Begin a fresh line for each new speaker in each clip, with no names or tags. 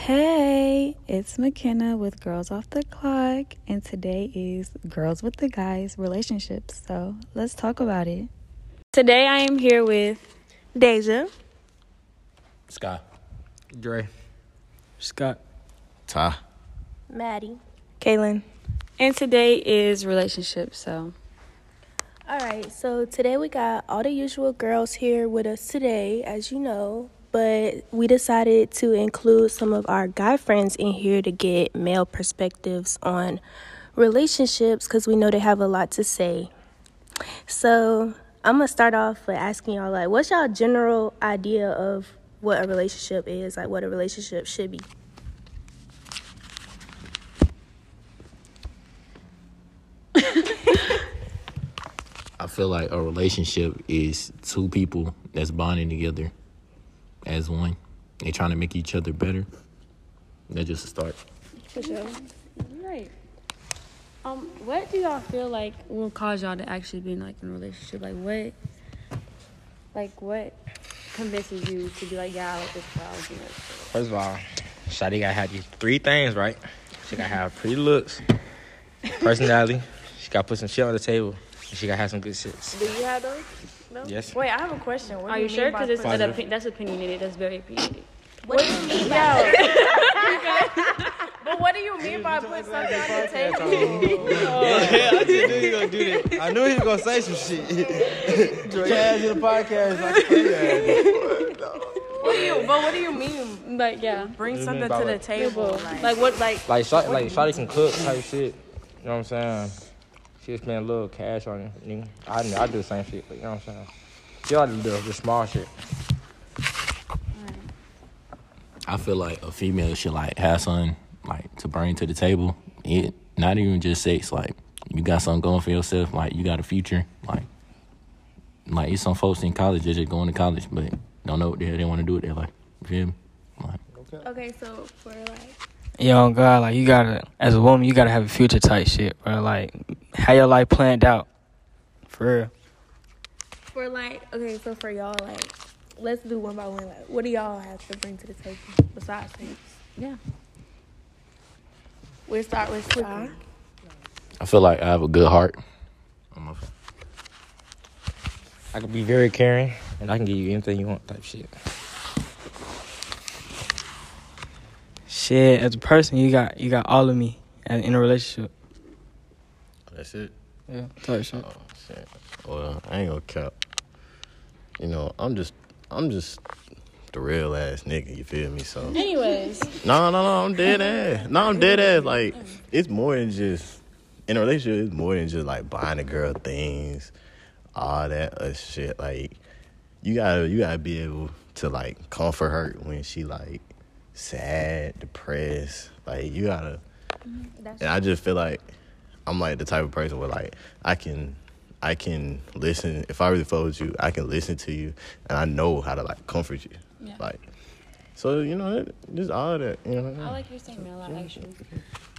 Hey, it's McKenna with Girls Off the Clock, and today is Gurls with the Guys relationships. So let's talk about it. Today I am here with
Deja.
Sky.
Dre.
Scott.
Ty.
Maddie.
Kaylin, and today is relationships. So
All right, so today we got all the usual girls here with us today, as you know, but we decided to include some of our guy friends in here to get male perspectives on relationships because we know they have a lot to say. So I'm gonna start off with asking y'all, like, what's y'all general idea of what a relationship is, like, what a relationship should be?
I feel like a relationship is two people that's bonding together as one. They trying to make each other better. That's just a start.
for sure, right. Um, what do y'all feel like will cause y'all to actually be in like in a relationship? Like what, like what convinces you to be like, yeah, I like this girl. I'll do it.
First of all, Shadi gotta have these three things, right? She gotta have pretty looks, personality. She gotta put some shit on the table. She gotta have some good shits.
Do you have those? No?
Yes.
Wait, I have a question. What
Are
do
you
mean
sure? Because it's an opi- that's opinionated. That's very opinionated.
What do you mean by But what do you mean by put something on the table?
Yeah, I just knew he was gonna do that. I knew he was gonna say some shit. Cash in the podcast. Like,
What do you? But what do you mean?
Like yeah,
Bring something to the table.
like,
Like,
what like
Like Shotty, like Shotty can cook type shit. You know what I'm saying? She just spend a little cash on it. nigga. I I do the same shit. But you know what I'm saying? She like the, the small shit.
I feel like a female should like have something like to bring to the table. It not even just sex. Like you got something going for yourself. Like you got a future. Like like it's some folks in college that just going to college but don't know what the hell they want to do with their life. You feel me? Like
okay, so for like,
Yo, God, like you gotta, as a woman, you gotta have a future type shit, bro. Like, how your life planned out, for real.
for like, okay, so for y'all, like, let's do one by one. Like, what do y'all have to bring to the table besides sex?
yeah.
We'll start with Sky.
I feel like I have a good heart. I'm a-
I can be very caring and I can give you anything you want type shit.
Shit, as a person, you got you got all of me in a relationship.
That's it.
Yeah, type shit.
Oh shit. Well, I ain't gonna cap. You know, I'm just, I'm just the real ass nigga. You feel me? So
Anyways,
no, no, no. I'm dead ass. No, I'm dead ass. Like it's more than just in a relationship. It's more than just like buying a girl things, all that uh, shit. Like you gotta, you gotta be able to like comfort her when she like sad, depressed. Like you gotta. Mm-hmm. And I just feel like I'm like the type of person where like I can I can listen if I really fuck with you, I can listen to you and I know how to like comfort you.
Yeah.
Like so you know, just all of that, you know.
I like your statement a lot actually.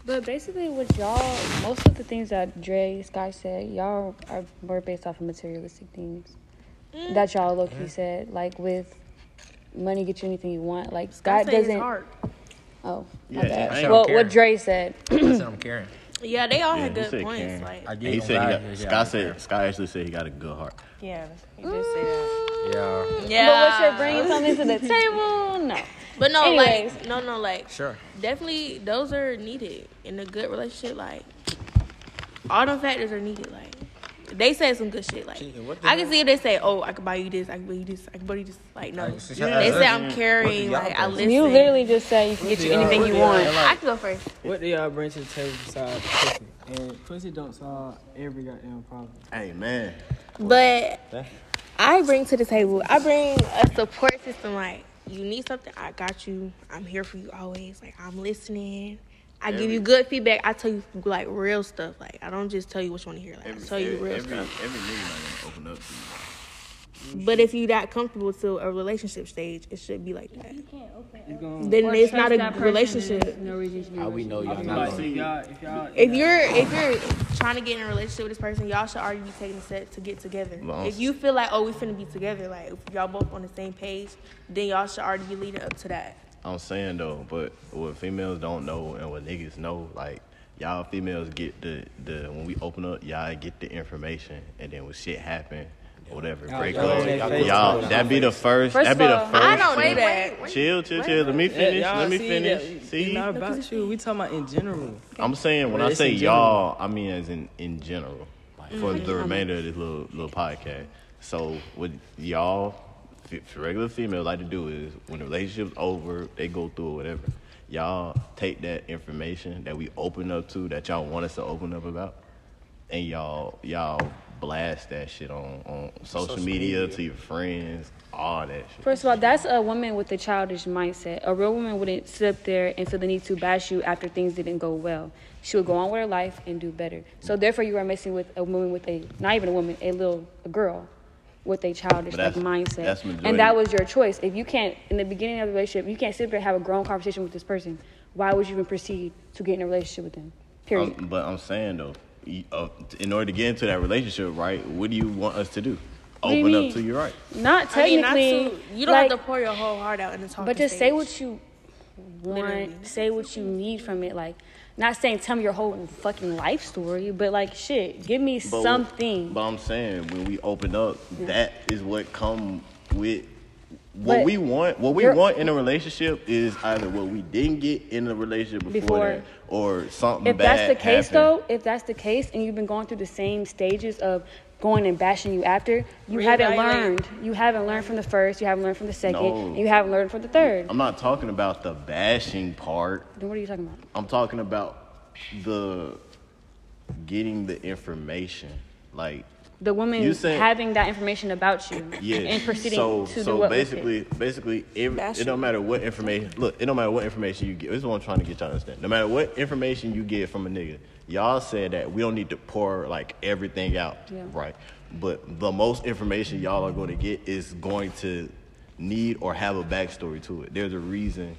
But basically, with y'all, most of the things that Dre, Sky said, y'all are more based off of materialistic things. Mm. That y'all low key said, like with money get you anything you want. Like Sky
Sky said
doesn't.
hard.
Oh,
Yeah,
my bad.
I ain't
Well,
gonna
what
care.
Dre said.
I said I'm caring.
Yeah, they all
Yeah,
had good
said
points.
Karen.
Like,
I did
he
on
said he
God,
got
yeah,
Scott
I
said. Scott actually said he got a good heart.
Yeah, he did say that.
Yeah.
yeah.
But what you're bringing something to the table? No.
But no,
Anyways.
like, no, no, like,
Sure.
definitely those are needed in a good relationship. Like, all them factors are needed. Like, they said some good shit. Like,
Shit,
I can
hell?
see if they say, "Oh, I can buy you this, I can buy you this, I can buy you this." Like, no,
Like,
they say I'm
what do
caring. Like, I listen.
You literally just say you can get you anything you want.
I can go first.
What do y'all bring to the table besides pussy? And pussy don't solve every goddamn problem.
Hey man.
But I bring to the table, I bring a support system. Like, you need something, I got you. I'm here for you always. Like, I'm listening. I give you good feedback. I tell you like real stuff. Like, I don't just tell you what you want to hear. Like, I tell you real
every,
stuff.
every nigga not gonna open up to you.
But if you that comfortable to a relationship stage, it should be like that.
It's gonna,
Then it's not a relationship.
No reason to be
How we know y'all
like,
not
if
gonna
y'all, if y'all,
If you're if you're trying to get in a relationship with this person, y'all should already be taking a step to get together.
Long-
If you feel like oh we finna be together, like if y'all both on the same page, then y'all should already be leading up to that.
I'm saying though, but what females don't know and what niggas know, like y'all females get the the when we open up, y'all get the information, and then when shit happen, whatever
Y'all-
break
y'all
up,
on that face
y'all that be the first,
First
that be
of
the
all-
first.
I don't
thing.
do that.
Chill, chill, chill. Let me finish.
y'all
Let me
see
finish.
that-
See,
Not about you. We talking about in general.
I'm saying when I say y'all, I mean as in in general for
Mm-hmm.
the remainder of this little little podcast. So what y'all f- regular females like to do is when the relationship's over, they go through it, whatever. Y'all take that information that we open up to that y'all want us to open up about, and y'all y'all blast that shit on on social, media, to your friends, all that shit.
First of all, that's a woman with a childish mindset. A real woman wouldn't sit up there and feel the need to bash you after things didn't go well. She would go on with her life and do better. So therefore, you are messing with a woman with a not even a woman, a little a girl with a childish like mindset. and that was your choice. If you can't in the beginning of the relationship, you can't sit there and have a grown conversation with this person. Why would you even proceed to get in a relationship with them? Period.
Um, but I'm saying though, you- uh, in order to get into that relationship, right? What do you want us to do?
What do
Open
mean?
up to your right.
not
I mean, not
technically.
to, you don't
like,
have to pour your whole heart out in the talking
But just say what you
Literally.
want. Say what you need from it. Like, not saying tell me your whole fucking life story, but like, shit, give me
But-
something.
But I'm saying when we open up, that is what come with what
But
we want. What we want in a relationship is either what we didn't get in a relationship before,
Before.
that, or something
if that's the case,
happened.
though, if that's the case, and you've been going through the same stages of going and bashing you after, you haven't learned. You haven't learned from the first. You haven't learned from the second.
No.
And you haven't learned from the third.
I'm not talking about the bashing part.
then what are you talking about?
I'm talking about the getting the information. Like
The woman
You said-
having that information about you
Yeah.
and proceeding
so,
to
so
do what with it.
basically, basically, every, it don't matter what information. Look, it don't matter what information you get. This is what I'm trying to get y'all to understand. No matter what information you get from a nigga, y'all said that we don't need to pour like everything out,
Yeah.
right? But the most information y'all are going to get is going to need or have a backstory to it. There's a reason,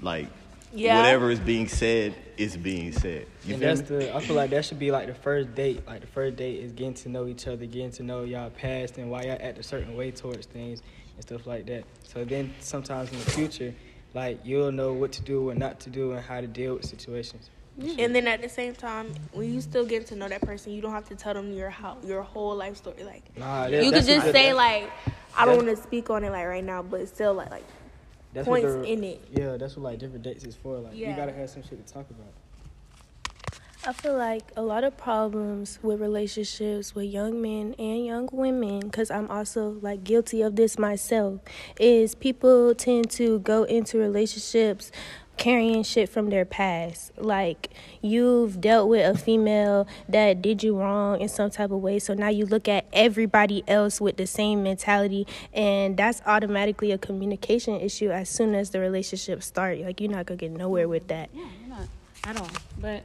like
Yeah.
whatever is being said is being said. You
and
feel
that's
me?
the I feel like that should be like the first date. Like the first date is getting to know each other, getting to know y'all past and why y'all act a certain way towards things and stuff like that. So then sometimes in the future, like you'll know what to do and not to do and how to deal with situations.
And then at the same time, when you still get to know that person, you don't have to tell them your how, your whole life story. Like
Nah, that-
you could just
what-
say like, I don't want to speak on it like right now, but still like like
that's what
points
the-
in it.
Yeah, that's what like different dates is for. Like you gotta have some shit to talk about.
I feel like a lot of problems with relationships with young men and young women, because I'm also like guilty of this myself, is people tend to go into relationships carrying shit from their past. Like you've dealt with a female that did you wrong in some type of way, so now you look at everybody else with the same mentality, and that's automatically a communication issue as soon as the relationship start. Like you're not gonna get nowhere with that.
Yeah, you're not at all. But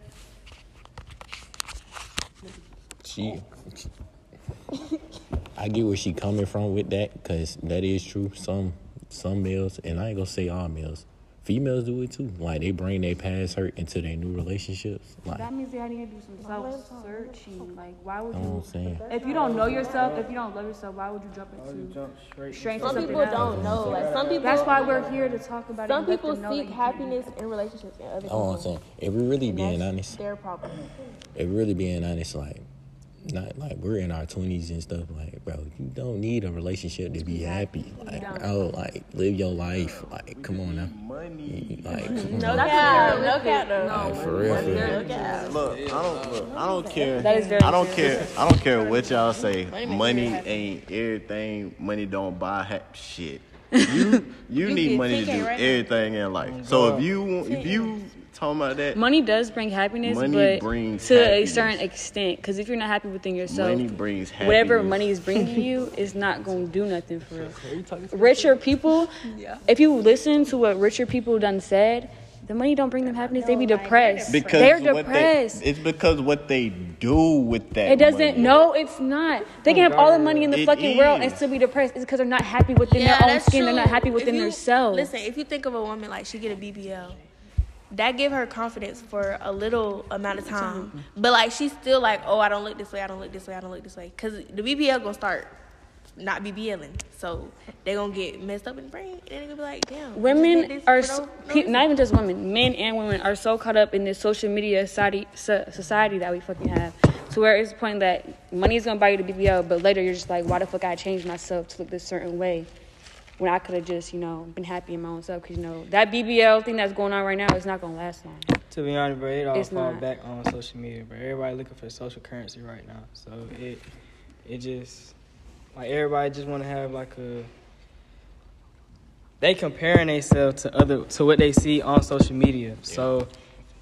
She, I get where she coming from with that, cause that is true. Some some males, and I ain't gonna say all males, females do it too. Like they bring their past hurt into their new relationships. Like
that means they need to do some self searching. Like, why would
you know
you?
what I'm saying.
If you don't know yourself, if you don't love yourself, why would you jump into
Jump straight.
straight to
Some people
else?
don't know. Like some people.
That's why we're here to talk about
Some
it. and let
people
them know that
seek
you can't do
happiness in relationships and other
That's
people.
what I'm saying. If we're really
And
being
that's
honest,
their problem.
if we're really being honest, like not like we're in our twenties and stuff. Like, bro, you don't need a relationship to be happy. Like, bro, like live your life. Like, come on now.
Money.
Like, mm-hmm. come on.
No
now.
cap, no cap though.
Like, for real, for real.
Look, I don't look, I don't care.
That is very
I don't care. I don't care what y'all say. Money ain't everything. Money don't buy ha- shit. You you need money to do
right now.
everything in life. So if you if you talking about that,
Money does bring happiness,
Money
but
brings
to a certain extent. Because if you're not happy within yourself,
money brings happiness.
whatever money is bringing you is not going to do nothing for real. Richer people, if you listen to what richer people done said, the money don't bring them happiness. They be depressed.
because
They're depressed.
They, it's because what they do with that.
it doesn't.
money.
No, it's not. They can have all the money in the
It
fucking world and still be depressed. It's because they're not happy within
Yeah,
their own
that's
skin. They're not happy within
you-
themselves.
Listen, if you think of a woman like she get a BBL, that give her confidence for a little amount of time. But like she's still like, oh, I don't look this way, I don't look this way, I don't look this way, because the BBL gonna start. not BBLing. So they gonna get messed up in the brain, and they gonna be like, damn.
Women are so,
no-
not even just women men and women are so caught up in this social media society so- society that we fucking have to where it's the point that money is gonna buy you the bbl but later you're just like why the fuck i changed myself to look this certain way when i could have just you know been happy in my own self because you know that bbl thing that's going on right now is not gonna last long
To be honest, bro, it all
It's
fall
not.
back on social media, bro. Everybody looking for social currency right now, so it it just like everybody just want to have like a. They comparing themselves to other to what they see on social media. So,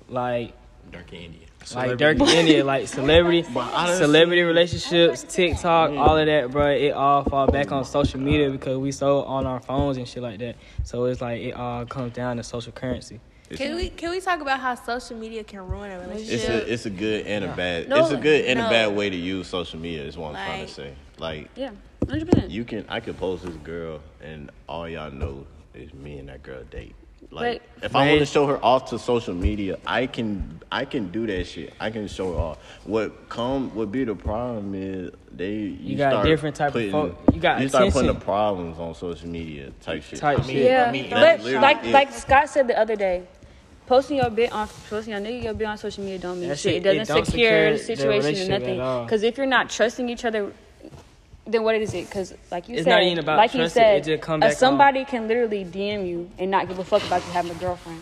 like
Dark India.
Like Dirk India, like celebrity,
honestly-
celebrity relationships, TikTok, all of that, bro. It all fall back on social media because we so on our phones and shit like that. So it's like it all comes down to social currency.
Can we can we talk about how social media can ruin a relationship?
It's a it's a good and a bad.
No,
it's a good and
no.
a bad way to use social media. Is what I'm trying to say. Like
yeah 100%
you can, I could post this girl, and all y'all know is me and that girl date. Like
But-
if I want to show her off to social media, I can I can do that shit. I can show her off. What come would be the problem is they you,
got
start
different type of
putting,
folk- you got
start putting the problems on social media type shit.
Type
I mean,
shit.
Yeah,
I mean,
but like
it.
like Scott said the other day, posting your bit on posting your nigga your bit on social media don't mean
That
shit.
shit-
It
it
doesn't
don't
secure,
secure
the
the
situation or nothing. Because if you're not trusting each other, then what is it? Because like you
It's
said,
not even about
like you
trusting,
said,
it just come back on-
somebody can literally DM you and not give a fuck about you having a girlfriend,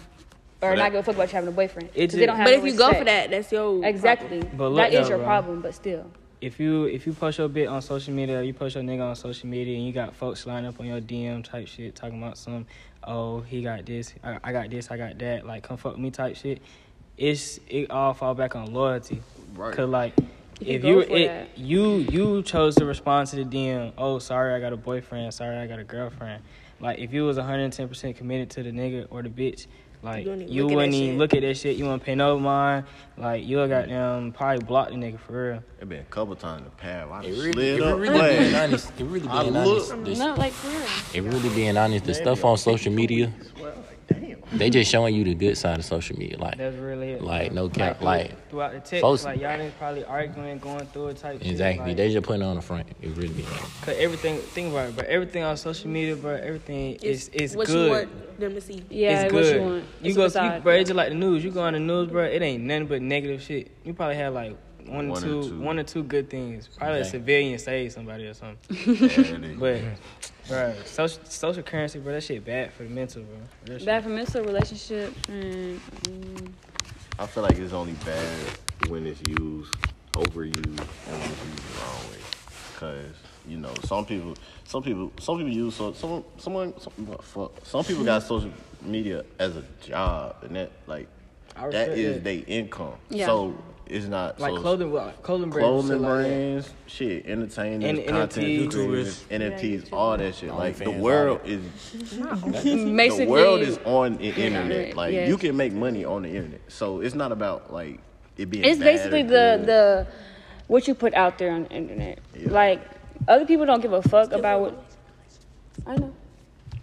or
But
not give a fuck about you having a boyfriend.
It
'Cause they don't have
but
no
if you go for that, that's your
exactly,
But look
that is
though,
your
bro.
problem. But still,
if you if you post your bit on social media, you post your nigga on social media, and you got folks lining up on your DM type shit, talking about some, oh he got this, I, I got this, I got that, like come fuck with me type shit. It's it all fall back on loyalty,
Right.
Cause like
You
if
go
you
for
it,
that.
you you chose to respond to the DM, oh sorry I got a boyfriend, sorry I got a girlfriend. Like if you was 110 percent committed to the nigga or the bitch. Like
You wouldn't even
you
look at
wouldn't
that
even
shit.
look at that shit. You wouldn't pay no mind. Like you'll mm-hmm. got them probably block the nigga for real.
It been a couple times in the past. I
It really,
slid
it
up.
really
but-
being honest, it really
I
being
look-
honest. This,
no, like real.
it really being honest. The stuff on social media, they just showing you the good side of social media. Like
That's really it.
Like, no cap,
through-
like,
throughout the text,
folks-
like y'all niggas probably arguing, going through it type.
exactly,
Shit,
they just putting it on the front. It really be.
Cause everything, think about it, but everything on social media, bro, everything is is
what
good.
you want them to see.
Yeah,
it's
what
good.
you want.
You
It's
go, you, bro. It's just like the news. You go on the news, bro. It ain't nothing but negative shit. You probably have like one,
One
or
or
two,
two.
or two good things. Probably a civilian save somebody or something.
Yeah, it is.
But, bro, social social currency, bro, that shit bad for the mental, bro. That shit-
Bad for mental relationship and. mm,
I feel like it's only bad when it's used, overused, and when it's used the wrong way. Cause you know, some people, some people, some people use so some someone, some, what, fuck, some people got social media as a job, and that like
I
that
respect
is
that.
their income.
Yeah.
So it's not
like
so,
clothing, well, clothing brands,
clothing
shit like
brands, shit, entertainers,
And
content
NFTs.
creators, NFTs, all that shit. Like the world is
Basically,
the world is on the internet.
internet,
Like
yes.
you can make money on the internet. So it's not about like it being.
it's
bad
basically
or
the
good.
the what you put out there on the internet.
Yeah.
Like other people don't give a fuck about what. I know.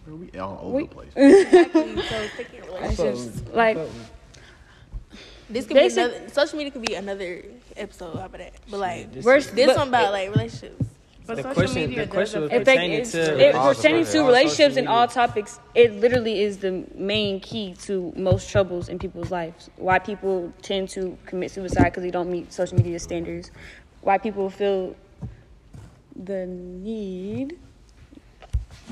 we all over
we-
the place.
so take it away.
It's like
This could be another social media could be another episode about that. But like
this-
this
but-
one about like relationships.
But
The
social
question,
media
the question was
if they
pertaining
it's,
to
it
all
pertaining to
all
relationships and all topics, it literally is the main key to most troubles in people's lives. Why people tend to commit suicide because they don't meet social media standards. Why people feel the need.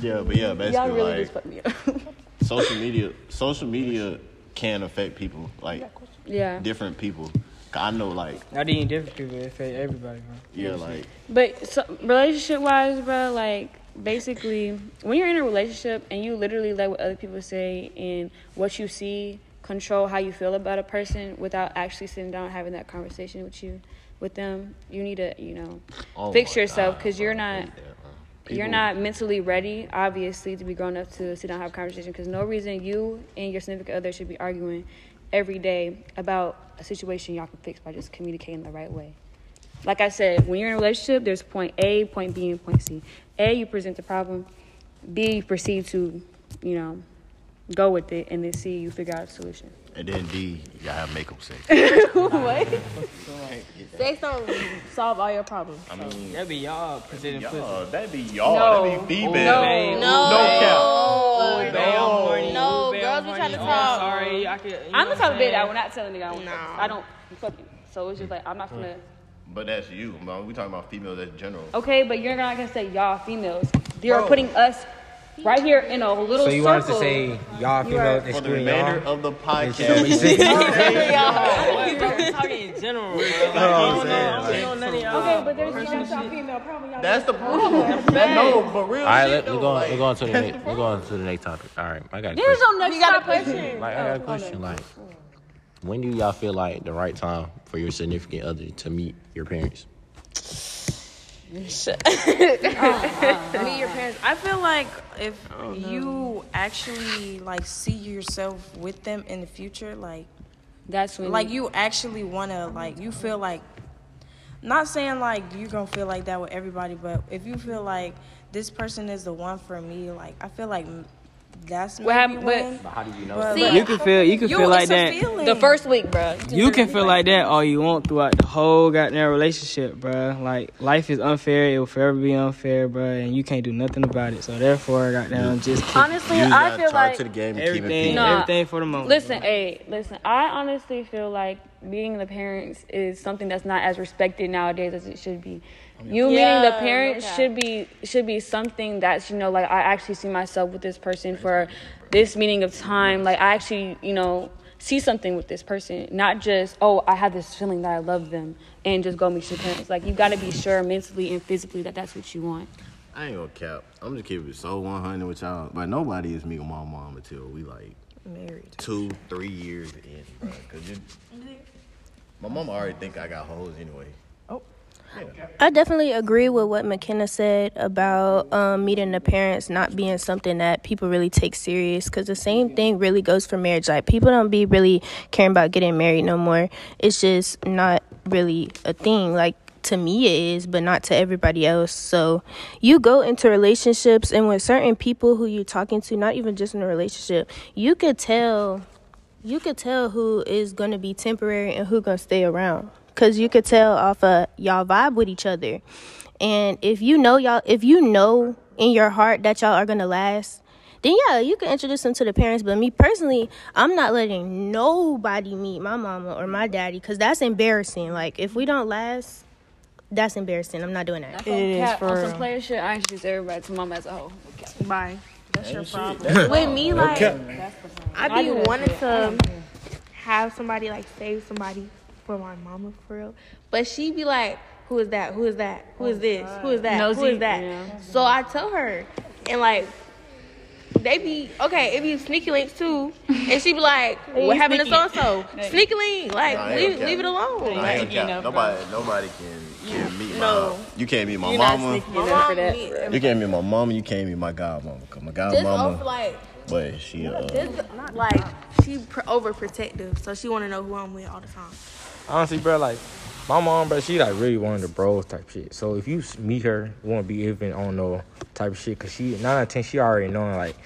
Yeah, but yeah,
Y'all
basically
really
like
just fucked me up.
social media. Social media can affect people, like
yeah.
different people. I know, like
I didn't even different people, it affect everybody, bro.
yeah, like
But so, relationship wise, bro, like basically, when you're in a relationship and you literally let what other people say and what you see control how you feel about a person without actually sitting down and having that conversation with you, with them, you need to, you know,
oh
fix yourself because you're not.
hate that.
You're not mentally ready, obviously, to be grown up to sit down and have a conversation. Because no reason you and your significant other should be arguing every day about a situation y'all can fix by just communicating the right way. Like I said, when you're in a relationship, there's point A, point B, and point C. A, you present the problem. B, you proceed to, you know, go with it and then see you figure out a solution.
And then D, you gotta have makeup sex.
what? Sex don't solve all your problems.
I mean,
That'd be y'all presenting pussy.
y'all, that'd be y'all. That'd be female.
No.
No cap.
No.
No.
No,
Babe,
girls
I'm
be trying to
Oh,
talk.
Sorry, I could. you
I'm the type of
what
bitch that
I'm
will not tell a nigga I want
No.
I don't fuck you. So it's just like I'm not gonna.
But that's you. man. We talking about females in general.
Okay, but you're not gonna say y'all females. You're putting us right here in a little
So you
circle.
want us to say y'all
You are-
females
For the
excluding
remainder
y'all?
of the
Is that what you
podcast.
said?
What, bro? Talking in general. bro.
what I'm
don't know. I don't know none of y'all.
Okay, but there's that's y'all female problem. Y'all
That's the problem. no, but real
All right,
shit
let, we're going. We're going to the next. We're going to the next topic. All right, I got a
There's
question.
no next
You got a
topic.
question?
Like, I got a oh, question. Like, when do y'all feel like the right time for your significant other to meet your parents?
Meet your parents. I feel like if you actually like see yourself with them in the future, like
That's when
like you actually wanna like you feel like not saying like you're gonna feel like that with everybody, but if you feel like this person is the one for me, like I feel like m- that's
What
maybe
happened-
when.
How do you know?
But,
See,
but
You can feel. You can
you,
feel like that.
feeling.
the first week, bro.
You can feel like that all you want throughout the whole goddamn relationship, bro. Like life is unfair; it will forever be unfair, bro, and you can't do nothing about it. So therefore, goddamn, just keep
Honestly,
You
I
gotta
feel
charge
like
to the game and keep it
everything.
Nah.
everything for the moment.
Listen, hey, listen. I honestly feel like being the parents is something that's not as respected nowadays as it should be. You
Yeah,
meeting the parents
okay.
should be should be something that's you know like I actually see myself with this person for this meaning of time. Like I actually you know see something with this person, not just oh I have this feeling that I love them and just go meet your parents. Like you got to be sure mentally and physically that that's what you want.
I ain't gonna cap. I'm just keeping it so 100 with y'all. But nobody is meeting my mom until we like
married.
two, three years in, bro. Cause it, mm-hmm. my mom already think I got hoes anyway.
I definitely agree with what McKenna said about um, meeting the parents not being something that people really take serious. Because the same thing really goes for marriage. Like people don't be really caring about getting married no more. It's just not really a thing. Like to me it is, but not to everybody else. So you go into relationships, and with certain people who you're talking to, not even just in a relationship, you could tell you could tell who is going to be temporary and who going to stay around because you could tell off of y'all vibe with each other. And if you know y'all if you know in your heart that y'all are going to last then yeah you can introduce them to the parents. But me personally i'm not letting nobody meet my mama or my daddy because that's embarrassing. Like if we don't last that's embarrassing. I'm not doing that.
It is
Cat,
for
on some
real.
player shit. I introduce everybody to mom as a whole.
Bye. That's your
Shit,
problem.
that's
With me, like, I
I
be wanting to have somebody like save somebody for my mama for real, but she be like, "Who is that? Who is that? Who is this? Who is that? Who
Nosy,
is that?"
yeah.
So I tell her, and like. They be okay. It be sneaky links too, and she be like, "What happened to so and so? Sneaky link, like
Nah, I ain't
leave,
gonna
leave it
cap.
alone."
I
Like,
gonna cap. Nobody, nobody can, can meet
No.
my. You can't meet my
You're not
mama.
sneaky
my
enough
mom
for that.
be-
You can't meet my mama. You can't meet my godmama. Cause my
just
godmama,
over like
but she uh,
This, like she pr- overprotective, so she want to know who I'm with all the time.
Honestly, bro, like my mom, bro, she like really one of the bros type shit. So if you meet her, you won't be even on no type of shit, cause she nine out of ten, she already knowing like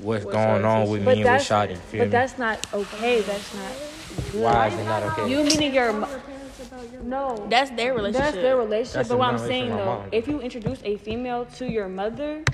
what's going on with me and with Shotty. Feel
but
me?
that's not okay. That's not.
Why is it not okay?
You meeting your mo- no.
That's their relationship.
That's their relationship.
That's
but what I'm saying though,
mom.
if you introduce a female to your mother,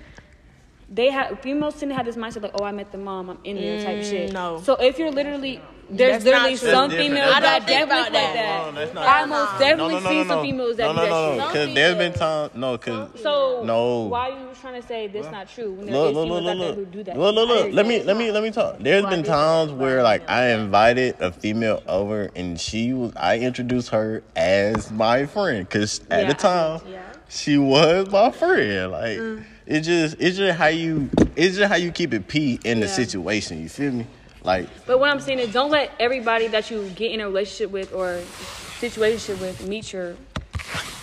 they have females tend to have this mindset like, oh, I met the mom, I'm in there type mm, shit.
no.
So if you're literally there's
That's
literally some
different.
females
I
that
don't
definitely
about
like
that.
that.
No, that's not-
I most definitely
no, no,
seen
no,
some females that
no,
do
no,
that
no,
shit.
no. Cause there's been times, no, cause
So
No.
why are you trying to say this not true when there
look,
is
look, look, look,
who do that?
look, look, look. Let me, let me, let me talk. There's been times where like I invited a female over and she was, I introduced her as my friend, cause at
Yeah,
the time yeah. she was my friend. Like mm. it just, it's just how you, it's just how you keep it p in the situation. You feel me? Like
But what I'm saying is, don't let everybody that you get in a relationship with or situation with meet your.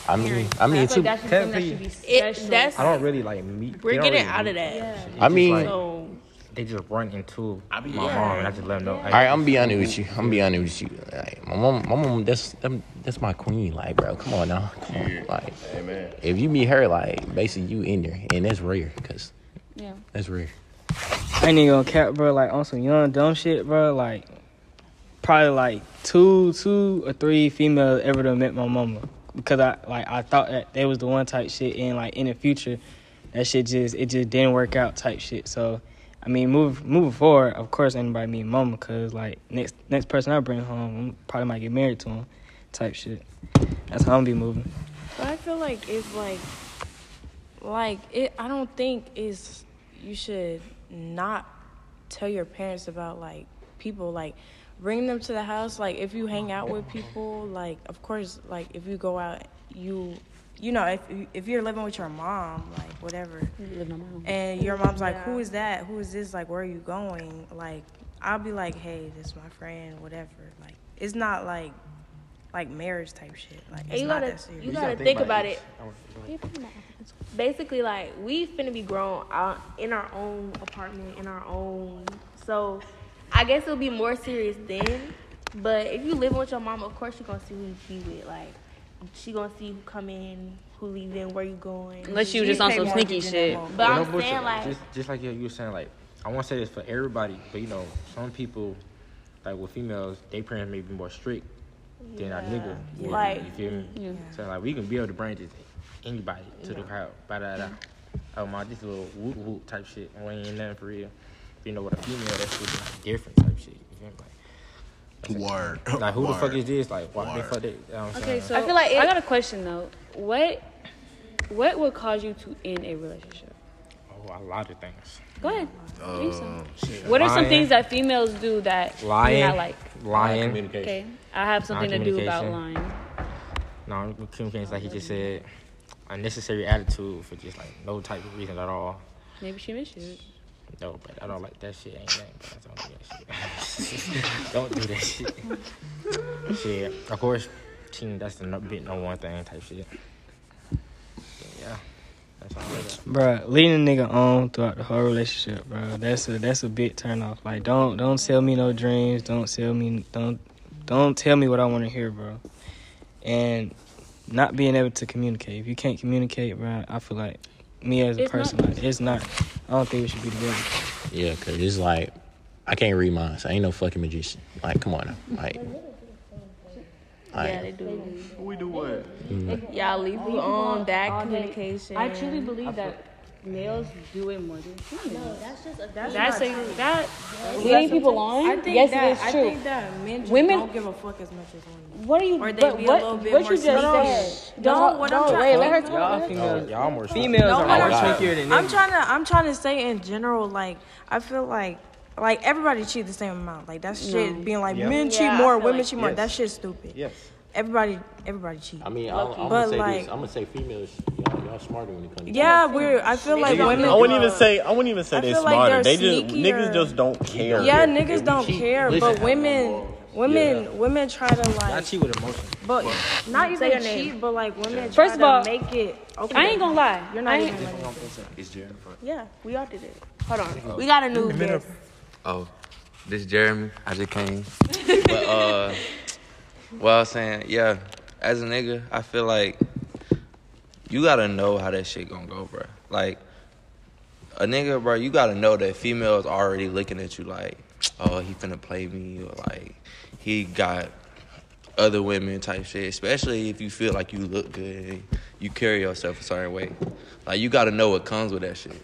I mean, I mean,
I
too.
like that's that should be
It, that's
I don't really like meet.
we're getting
really
out of that.
It's
I mean,
like,
So
they just run into my mom and I just let them know.
All right, I'm gonna be honest with you. I'm gonna be honest with you. Like, my mom, my mom, that's them, that's my queen. Like, bro, come on now, come on. Like,
Amen.
if you meet her, like, basically you in there, and that's rare, cause
Yeah.
that's rare.
I ain't even gonna cap, bro. Like on some young dumb shit, bro. Like probably like two, two or three females ever done met my mama because I like I thought that they was the one type shit, and like in the future, that shit just it just didn't work out type shit. So. I mean, move moving forward, of course, anybody meet mama, cause like next next person I bring home, probably might get married to him, type shit. That's how I'm be moving.
But I feel like it's like, like it. I don't think is you should not tell your parents about like people like bring them to the house. Like if you hang out with people, like of course, like if you go out, you you know if if you're living with your mom, like whatever, and your mom's like, who is that? Who is this? Like where are you going? Like I'll be like, hey, this is my friend, whatever. Like it's not like like marriage type shit. Like it's
you
not
gotta
that serious.
you gotta think about it. Basically, like we finna be grown out in our own apartment, in our own. So, I guess it'll be more serious then. But if you living with your mom, of course you gonna see who you be with. Like, she gonna see who come in, who leave in, where you going.
Unless you
She
just on some sneaky shit.
than mom.
But
no
I'm
bullshit.
saying like,
just just like you you were saying, like I want to say this for everybody, but you know, some people, like with females, they parents may be more strict than our nigga. would be,
Like-
you feel me?
Yeah.
So like we can be able to bring just anybody to the crowd, ba da da. Oh my, this little whoop whoop type shit. We ain't nothing for real. You know, with a female, that's shit like different type shit. You feel me? Like,
Word.
like who the fuck is this? Like, why the fuck they? You know
Okay,
saying?
so
I feel like it-
I got a question though. What what would cause you to end a relationship?
oh, a lot of things.
Go ahead. Do so.
Uh, shit.
What are some things that females do that you
Lying,
not like?
lying.
Okay, I have something to do about
Non-communication.
lying.
No, communications like he just said, unnecessary attitude for just like no type of reason at all.
Maybe she missed you.
No, but I don't like that shit. Ain't nothing. But don't do that shit. don't do that shit. shit. Of course, cheating. That's the no, big no one thing type shit. Yeah, that's all. I.
Bruh, leading a nigga on throughout the whole relationship, bro. That's a that's a big turn off. Like don't don't sell me no dreams. Don't sell me don't don't tell me what I want to hear, bro. And not being able to communicate. If you can't communicate, bro, I feel like me as a
It's not-
person, like, it's not. I don't think we should be together.
Yeah, cause it's like I can't read minds. I ain't no fucking magician. Like, come on, now. like,
yeah, they do.
We do what? Mm.
Y'all leave you oh, on bad communication.
I truly believe that males do it more than females. that's just a, that's, a that leading people on.
I think
yes,
that
it is
I
true.
think that men just
Women-
don't give a fuck as much as women.
what are you?
Or they
but
be a
what,
little bit
what
more
you just
sneaky.
said?
No, what I'm
don't,
trying-
wait, let her talk.
Y'all females,
y'all more
females
No,
are more
I'm
sneakier than
I'm trying to I'm trying to say in general, like I feel like like everybody cheat the same amount. Like that shit being like
Yeah.
men cheat
Yeah,
more, women
like-
cheat more.
Yes.
That shit's stupid.
Yes.
Everybody everybody cheat.
I mean, I'm, I'm
But,
gonna say
like-
this. I'm gonna say females, y'all, y'all smarter when it comes. to
Yeah, we're. I feel like
don't
women.
I wouldn't even say I wouldn't even say
I
they
feel like they're
they just
sneakier.
niggas just don't care.
Yeah, niggas don't
cheat.
care,
Listen.
but women, women, women try to
I
like,
cheat with emotion.
but not
Say
even
your name.
cheat, but like women
First
try
of all,
make it. Okay,
I ain't gonna lie.
You're not
I
even.
ain't-
Like,
It's Jennifer.
Yeah, we all did it. Hold on, we got a new guest.
Oh, this is Jeremy. I just came. but uh, well, I was saying, yeah, as a nigga, I feel like you gotta know how that shit gonna go, bro. Like a nigga, bro, you gotta know that females already looking at you like, oh, he finna play me, or like he got other women type shit. Especially if you feel like you look good, you carry yourself a certain way. Like you gotta know what comes with that shit.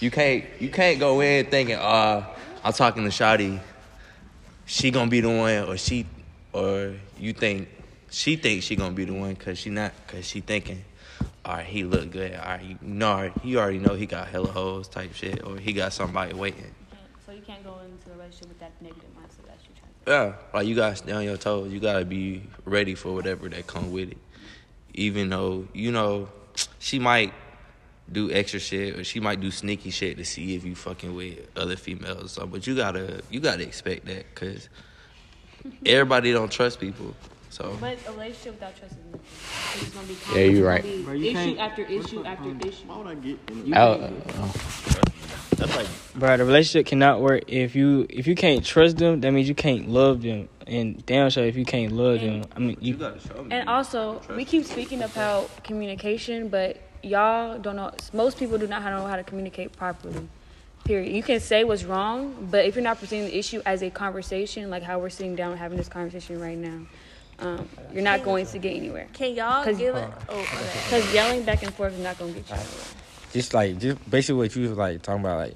You can't you can't go in thinking, uh, I'm talking to Shotty, she gonna be the one, or she, or you think she thinks she gonna be the one, cause she not, cause she thinking, all right, he look good, all right, you know, you already know he got hella hoes type shit, or he got somebody waiting.
So you can't go into a relationship with that negative mindset that you trying.
Yeah, like you gotta stay on your toes. You gotta be ready for whatever that come with it. Even though you know she might do extra shit or she might do sneaky shit to see if you fucking with other females or something. But you gotta you gotta expect that because everybody don't trust people. So
But a relationship without trust is nothing. It's gonna be
Yeah, you're
it's
right.
gonna be
Bro, you
issue after issue after issue.
Why would I get in
Out, uh,
That's like
Bro, the relationship cannot work if you if you can't trust them. That means you can't love them. And damn sure if you can't love them, I mean you.
gotta show me.
And also, we keep speaking about communication, but y'all don't know. Most people do not know how to communicate properly. Period. You can say what's wrong, but if you're not presenting the issue as a conversation, like how we're sitting down having this conversation right now, um, you're not going to get anywhere.
Can y'all
'Cause-
give it? Oh, okay.
Because yelling back and forth is not going to get you anywhere.
just like just basically what you was like talking about like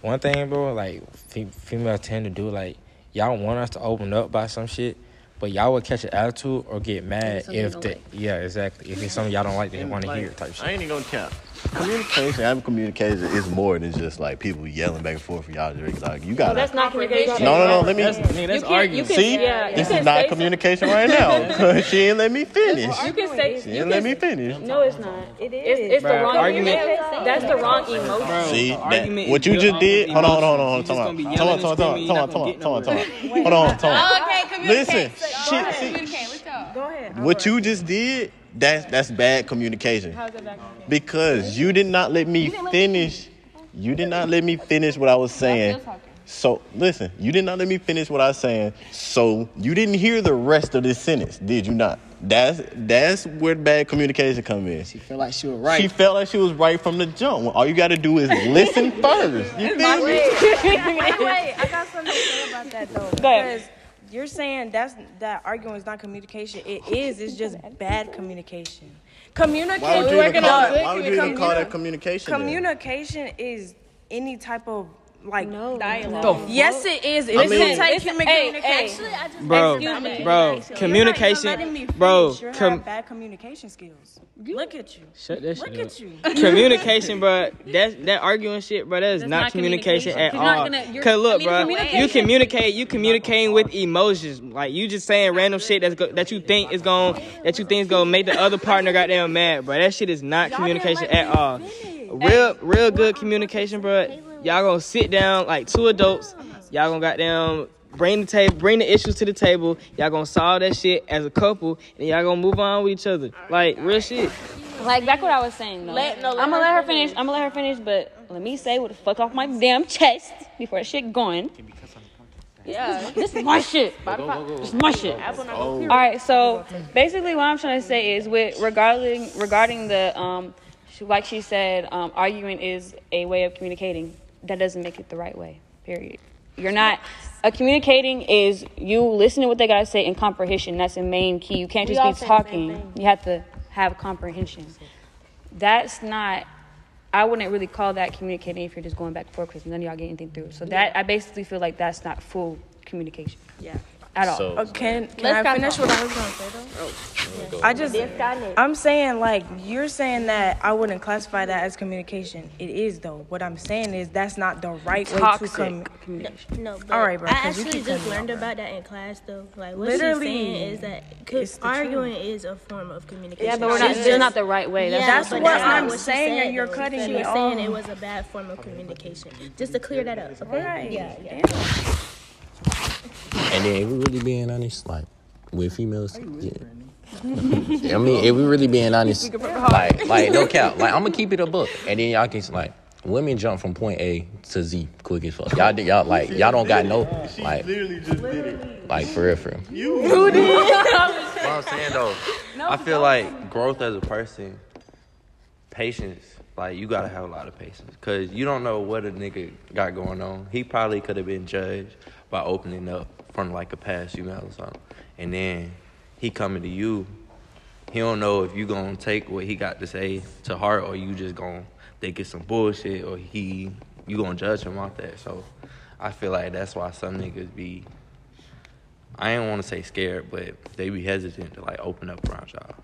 one thing bro like fe- females tend to do like y'all want us to open up by some shit but y'all would catch an attitude or get mad if
don't
the
like.
yeah exactly if it's something y'all don't like they want to
Like,
hear type shit
I ain't even gonna count. Communication, having communication is more than just like people yelling back and forth for y'all to drink. Like you gotta.
that's not communication.
no, no, no. Let me.
That's, nigga, that's arguing.
can-
See,
yeah,
this is not
say
communication right now. 'cause she didn't let me finish.
You can say.
She
You
didn't let me finish.
no, it's not.
It is.
It's, it's the wrong
argument-
That's the wrong emotion.
Bro,
See, that,
argument
what
is
you just did? Hold on, hold on, hold on,
emotions. You
hold on,
be
hold on,
and
hold on,
screaming,
hold on,
gonna
hold on, hold on,
nowhere.
hold on, hold on.
Okay, communicate.
Listen, shit,
right,
see-
communicate. Let's go.
Go ahead.
What you just did, that's that's bad communication. Because you did not let me finish. You did not let me finish what I was saying. So listen, you did not let me finish what I was saying. So you didn't hear the rest of this sentence, did you not? That's that's where bad communication come in.
She felt like she was right.
She felt like she was right from the jump. All you got to do is listen first. You feel me?
wait, wait. I got something to say about that though. Because you're saying that's that arguing is not communication. It is. It's just bad communication. Communicate.
Why would you even call that, would you even call that communication? then?
Communication is any type of like
No.
Dialogue.
Yes, it is. It
I
is
mean-
take
It's-
human
hey,
communication.
Actually,
Bro,
me.
bro,
You're
communication,
You're not even letting me
bro,
finish. You
com-
have bad communication skills. Look at you.
shut that
Look
shit up.
at you.
communication, bro. That that arguing shit, bro. That is not,
not
communication,
communication.
at all.
gonna-
Cause look,
I mean,
bro, you communicate. You communicating with emotions. Like you just saying random shit that's go, that you think is going that you think is gonna make the other partner goddamn mad, bro. That shit is not communication at all. Real, real good communication, bro. Y'all gonna sit down like two adults. Y'all gonna got goddamn bring the table, bring the issues to the table. Y'all gonna solve that shit as a couple, and y'all gonna move on with each other. Like real shit.
Like back what I was saying though.
Let- no, let
I'm gonna let her finish. I'm gonna let her finish, but let me say what the fuck off my damn chest before that shit going.
Yeah.
This is my shit. This is my shit.
Oh,
All right, so basically, what I'm trying to say is, with regarding regarding the um, like she said, um, arguing is a way of communicating. That doesn't make it the right way. Period. You're not. A communicating is you listening to what they gotta say and comprehension. That's the main key. You can't just be
say the same
talking. You have to have comprehension. That's not. I wouldn't really call that communicating if you're just going back and forth because none of y'all get anything through. So that I basically feel like that's not full communication
Yeah.
At all.
So
Oh, can can
Let's
I
go.
finish what I was gonna say though? I just
Disconnect.
I'm saying like you're saying that I wouldn't classify that as communication. It is though. What I'm saying is that's not the right way to
Toxic
come.
communication.
No, but
All right, bro,
I
'cause you
actually just learned
off, bro.
about that in class, though. Like what
Literally,
she's saying is that
it's
cause
the
arguing is a form of communication.
Yeah, but we're not. It's
just-
not the right way. That's,
yeah,
That's
but
what
that's
I'm
what she
saying,
said,
you're
though.
cutting
she
me
was saying it was a bad form of communication. Just to clear that up, okay?
Right.
Yeah, yeah.
And then if we really being honest, like with females, yeah. I mean, if we really being honest, like, like no cap, like I'm gonna keep it a book, and then y'all can like women jump from point A to Z quick as fuck. Y'all, y'all like y'all don't got no like,
literally just did it.
like for real, for real.
What I'm saying though, I feel like growth as a person, patience. Like you gotta have a lot of patience, cause you don't know what a nigga got going on. He probably could have been judged by opening up from like a past email or something, and then he coming to you. He don't know if you gonna take what he got to say to heart, or you just gonna think it's some bullshit, or he you gonna judge him off that. So I feel like that's why some niggas be I ain't want to say scared, but they be hesitant to like open up around y'all.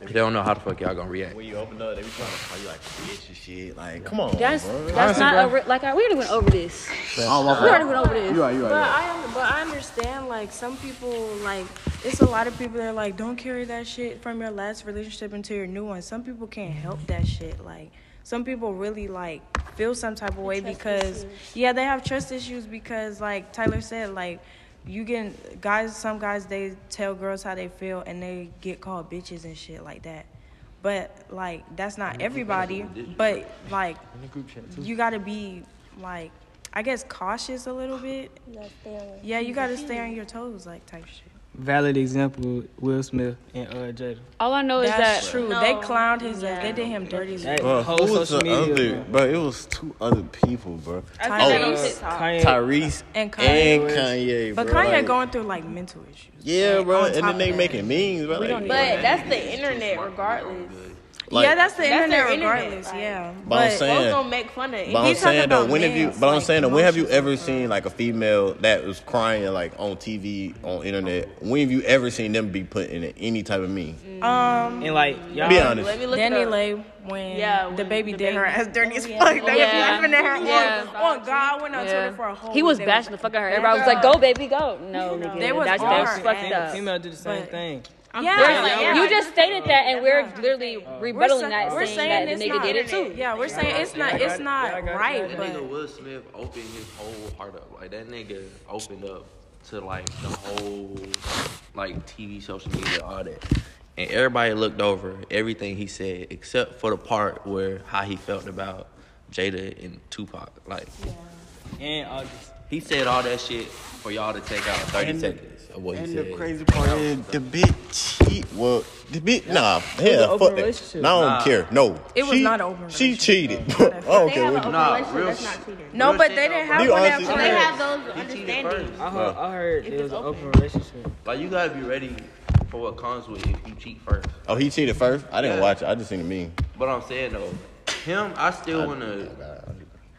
They don't know how the fuck y'all gonna react.
When you open up, they be trying to call you like bitch and shit. Like, come on,
That's
bro.
that's not a, re- like I, we already went over this. We already went over this.
You are, you are.
But I un- but I understand like some people like it's a lot of people that are like don't carry that shit from your last relationship into your new one. Some people can't help that shit. Like some people really like feel some type of way because yeah they have trust issues because like Tyler said like you get guys some guys they tell girls how they feel and they get called bitches and shit like that. But like that's not everybody. But like you gotta be like I guess cautious a little bit. Yeah, you gotta stay on your toes, like type shit.
Valid example Will Smith and uh, Jada.
All I know is
That's
that
true.
No.
They clowned his
Yeah.
ass. They did him dirty. as
That
Bro,
whole
who was
social
the
media.
other? Bro, it was two other people, bro.
I
Oh,
see that on
Kanye,
Tyrese
And
and
Kanye.
Kanye,
But. Kanye
like-
going through like mental issues.
Yeah,
Like,
bro, and then they making memes, bro. Like,
don't
But that's the internet, regardless.
Like,
yeah, that's the
That's
internet
their internet,
regardless. yeah.
But I'm
Folks
saying,
gonna make fun of it.
but I'm
he's talking
saying though,
about
when have you?
men's,
But I'm saying though, when have you ever
and
seen like a female that was crying like on TV, on internet? When have you ever seen them be put in any type of meme?
Um,
and like y'all,
Be honest.
Let me look
Dani
it.
Leigh when
Yeah,
DaBaby
the
did her
baby-
ass dirty as
Yeah.
fuck. They was
Yeah.
laughing at her.
Yeah.
On, on God, I went on
Yeah.
Twitter for a whole.
he was
week. They
bashing the fuck out of her. Everybody was like, "Go, baby, go!" No, nigga,
They was
that's,
on
that's fucked up.
female did the same
But-
thing.
Yeah, like,
saying-
You just stated that, and we're
That's what I'm
literally
saying.
rebuttaling
we're,
that,
we're
saying,
saying
that
it's
the nigga
not,
did it too.
Yeah, we're saying it's not. It's not right,
That nigga Will Smith opened his whole heart up. Like that nigga opened up to like the whole like TV, social media, all that. And everybody looked over everything he said except for the part where how he felt about Jada and Tupac. Like
And August.
He said all that shit for y'all to take out 30
And-
seconds of what he
And
said.
the crazy part is the bitch cheat. Well, the bitch, nah, hell,
open
fuck that. No, I don't
Nah.
care. No,
It was
she,
not an open
She
relationship.
cheated. I don't
They
care
have
what
an
you.
open
Nah,
relationship.
real
That's
shit.
not cheating.
no,
Real
but
shit,
they didn't
though,
have
bro.
one
You
after
So they
that.
have those
He cheated
understandings.
first.
I heard, I heard it was an
open.
open relationship.
Like you gotta be ready for what comes with if you cheat first.
Oh, he cheated first. I didn't
Yeah.
watch it. I just seen the meme.
But I'm saying though, him, I still wanna.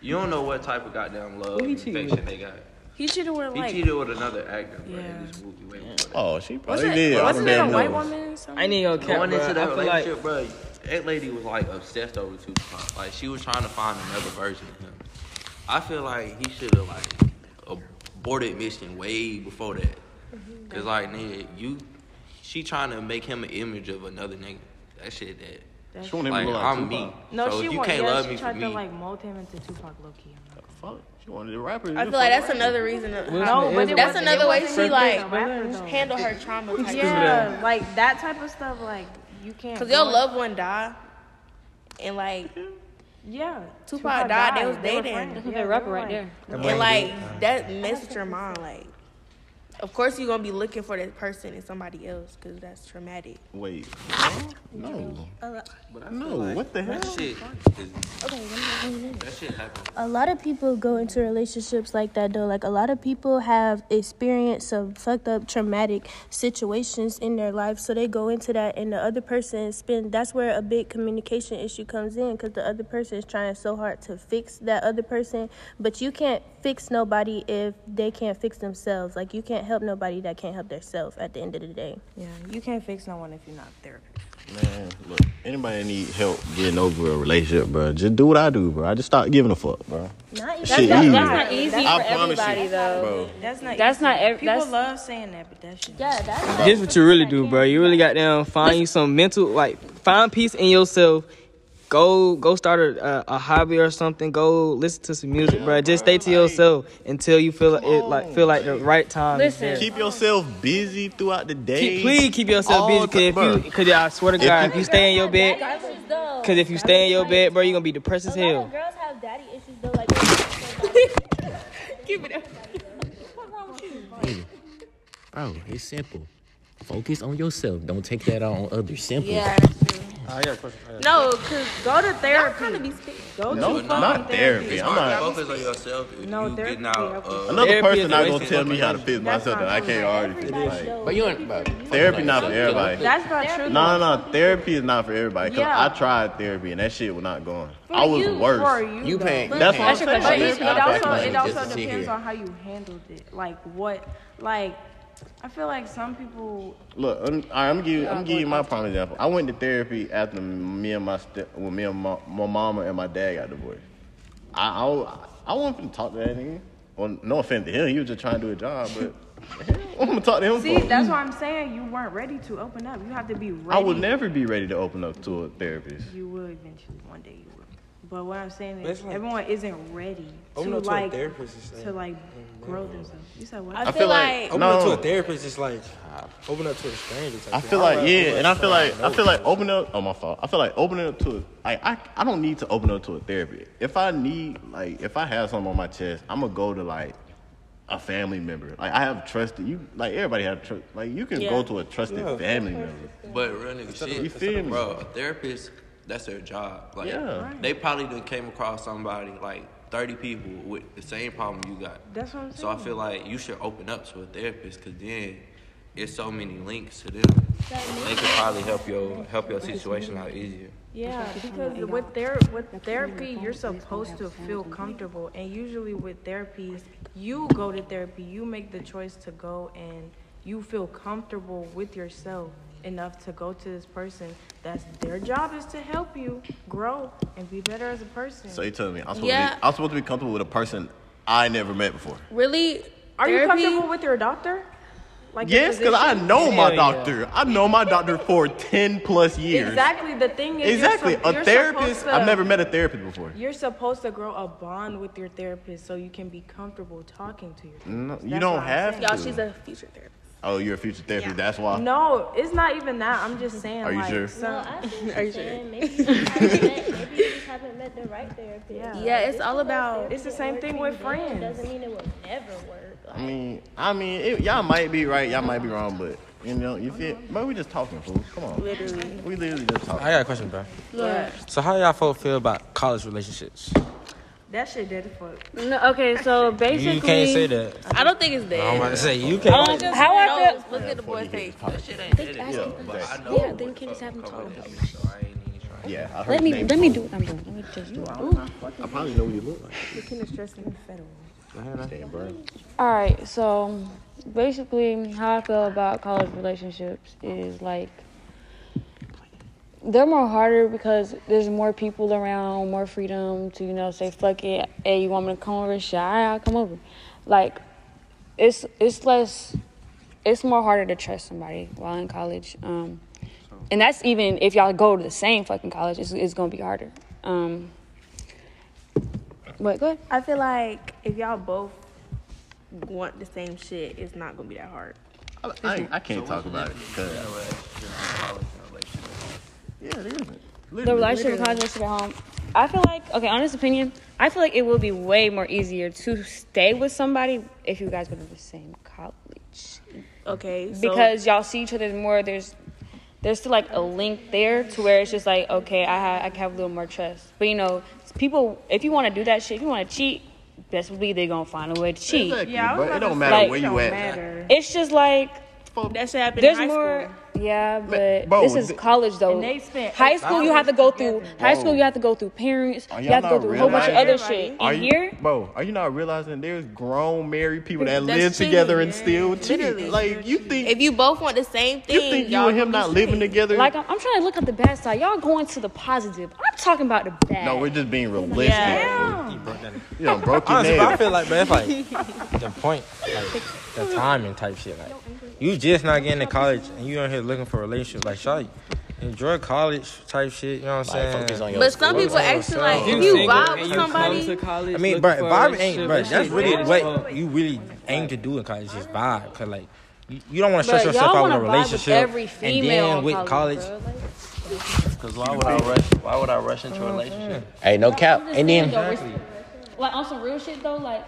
You don't know what type of goddamn love
Who he cheated
affection they got.
He cheated with
He
like.
cheated with another actor bro,
Yeah.
in this movie. Way before.
Oh, she
Was
probably
it,
did.
Wasn't it a
damn
white
know.
woman? or something?
I ain't even gonna cap,
Going
bro.
into
I
that
feel like
relationship, bro, that lady was like obsessed over Tupac. Like she was trying to find another version of him. I feel like he should have like aborted mission way before that. Mm-hmm. Cause like nigga, you, she trying to make him an image of another nigga. That shit that.
She wanted him
Like
to look like
I'm
Tupac.
me.
No,
so
she
if you
want,
can't
yeah,
love
she
me for
tried
me,
to like mold him into Tupac low key.
Fuck. She wanted the rapper.
I feel like that's another reason. to-
Will
how-
Smith is
that's
rapper.
another way she like
rapper,
handle her trauma. Type
Yeah, like that type of stuff. Like you can't.
Cause your loved one died, and like
Yeah,
Tupac died, they was dating.
friends.
That's
Yeah,
a good
they
rapper right there.
and like that messed with your mind. Like, of course you're gonna be looking for that person in somebody else, cause that's traumatic.
Wait. No.
but I
No.
like
What the hell?
that shit is, that shit happened.
A lot of people go into relationships like that though. Like a lot of people have experienced some fucked up traumatic situations in their life, so they go into that, and the other person spend. That's where a big communication issue comes in, because the other person is trying so hard to fix that other person, but you can't fix nobody if they can't fix themselves. Like you can't help nobody that can't help themselves. At the end of the day.
Yeah, you can't fix no one if you're not a therapist.
Man, look, anybody need help getting over a relationship, bro? Just do what I do, bro. I just stop giving a fuck, bro.
Not even.
Shit
That's
easy.
not, that's not easy
I
for everybody
you,
though.
bro.
That's not.
That's
easy.
not ev-
People
that's-
love saying that, but that shit.
Yeah, that's.
Here's what you really do, bro. You really got down. Find you some mental, like find peace in yourself. Go, go start a, a, a hobby or something. Go listen to some music, bro. Just stay to yourself until you feel it, like feel like the right time.
Listen.
Keep yourself busy throughout the day.
Keep, please keep yourself
All
busy, cause if you, cause I swear to God,
you-
if you stay in your bed, cause if you stay in your bed, bro, you are gonna be depressed as
A lot
hell.
of girls have daddy issues though. Like.
Bro, it's simple. Focus on yourself. Don't take that out on others. Simple.
Yeah, that's true.
I got a question. I got
No, cause
Go to
y'all
therapy.
kind of be scared.
Go
No,
to
not
fucking
therapy. I'm not.
focus on yourself if
No,
you
therapy
getting out.
helps.
Uh,
Another
Therapy
person
is
not gonna
waste
tell me how to
information.
fix myself that I can't already fix. Like,
But you ain't bro.
therapy not for everybody.
That's not true.
No, no, no. Therapy is not for everybody. Cause
Yeah.
I tried therapy and that shit was not going.
For
I was
you,
worse.
You,
You
though.
paying.
That's what I'm
That's your
saying.
question.
It, it
not
also it
just
also
sit
depends
here.
on how you handled it. Like what, like I feel like some people.
Look, I'm, all right, I'm gonna give you, I'm gonna give you my prime example. I went to therapy after me and my step, well, me and my, my mama and my dad got divorced. I I, I wasn't finna talk to that nigga. Well, no offense to him, he was just trying to do a job, but I'm gonna talk to him
See,
for.
that's why I'm saying you weren't ready to open up. You have to be ready.
I would never be ready to open up to a therapist.
You will eventually. One day you will. But what I'm saying is
like-
everyone isn't ready to
up to a therapist is like-
to like grow themselves. You said what?
I,
I
feel,
feel
like,
like-
Open
No.
up to a therapist is like open up to a stranger. Type
I feel
I'd
like
rather
yeah, and I feel like
somebody
I feel like
know.
opening up. Oh my fault. I feel like opening up to a. Like I I don't need to open up to a therapist. If I need like if I have something on my chest, I'm gonna go to like a family member. Like I have trusted you. Like everybody have trust. Like you can
Yeah.
go to a trusted
Yeah.
family member.
But real nigga shit,
You feel me?
bro. A therapist, that's their job. Like,
Yeah.
they probably done came across somebody like thirty people with the same problem you got.
That's what I'm saying.
So I feel like you should open up to a therapist, cause then it's so many links to them. They could probably help your help your situation out easier.
Yeah, because with ther- with therapy, you're supposed to feel comfortable, and usually with therapies, you go to therapy, you make the choice to go, and you feel comfortable with yourself enough to go to this person. That's their job is to help you grow and be better as a person.
So you telling me I'm supposed,
Yeah.
to be, I'm supposed to be comfortable with a person I never met before?
Really?
Are you comfortable with your doctor? Like
Yes, because I
physician?
know my
Hell yeah.
doctor. I know my doctor for ten plus years.
Exactly. The thing is, you're
Exactly.
sup-
A
you're
therapist.
to-
I've never met a therapist before.
You're supposed to grow a bond with your therapist so you can be comfortable talking to your therapist.
No, you
That's
don't have
saying.
Y'all, she's a future therapist.
Oh, you're a future therapist. That's why.
No, it's not even that. I'm just saying.
Are you
like,
sure?
some-
Well, I see what
Are
you're
sure?
Maybe you haven't met, maybe you just haven't met the right therapist.
Yeah.
Yeah, it's all about.
It's the same thing with
you then
friends.
Doesn't mean it will never work.
I mean, I mean, it, y'all might be right. Y'all might be wrong, but you know, you feel. But we just talking, fool. Come on.
Literally.
We literally just talking.
I got a question, bro.
Yeah.
So how y'all folks feel about college relationships?
That shit dead as fuck.
No, okay, so basically,
You can't say that.
I don't think it's dead.
I'm
dead.
about to say you can't.
Um, how I
No,
feel.
look at the boy's face. That shit ain't dead.
Yeah, exactly.
Yeah, then can just have him talk.
yeah. I heard
Let
his
me
name
let me do what I'm doing. Let me just do it.
I probably know what you look like.
Looking to stress in federal.
Damn, bro.
All right, so basically, how I feel about college relationships is like they're more harder because there's more people around, more freedom to you know say fuck it. Hey, you want me to come over? Sure, all right, I'll come over. Like it's it's less, it's more harder to trust somebody while in college. Um, and that's even if y'all go to the same fucking college, it's, it's gonna be harder. Um, but go ahead.
I feel like if y'all both want the same shit, it's not gonna be that hard.
I, I, I can't talk about it because yeah, there isn't.
the relationship college relationship at home i feel like okay honest opinion i feel like it will be way more easier to stay with somebody if you guys go to the same college
Okay. So,
because y'all see each other more there's there's still like a link there to where it's just like okay i have i can have a little more trust but you know people if you want to do that shit if you want to cheat best believe they're gonna find a way to cheat
Exactly,
Yeah,
but it don't
say,
matter
Like-
where
it
you
don't
at.
matter.
it's just like
that's shit happened
there's
in high
more
school.
Yeah but
bro,
this is college though
And they spent
high school you have to go through
together.
high school you have to go through parents
Are
you
y'all
have to go
not
through a whole bunch of
realizing-
other shit
Are you,
here
bro? Are you not realizing there's grown married people that
That's
live
cheating,
together and still cheat?
Literally.
Like you think
If you both want the same thing,
you think you and him not living
straight.
together?
Like I'm, I'm trying to look at the bad side. Y'all going to the positive. I'm talking about the bad.
no, we're just being realistic.
Yeah.
You know, broke your
Honestly, but I feel like, man, it's like the point, like the timing type shit. Like you just not getting to college and you in here looking for a relationship. Like, shawty, enjoy college type shit. You know what I'm
Like, focus on
saying?
your
But some people actually like if
You
you vibe with somebody.
college
I mean,
looking
bro, vibe ain't,
relationship,
bro. That's really what you really aim to do in college is vibe. Cause like you, you don't want to
But
stress yourself out with a
wanna with
relationship
every
and
female
then with
college,
college.
Cause why would I rush? Why would I rush into a oh, relationship?
Hey, no cap. And then
though, like on some real shit though, like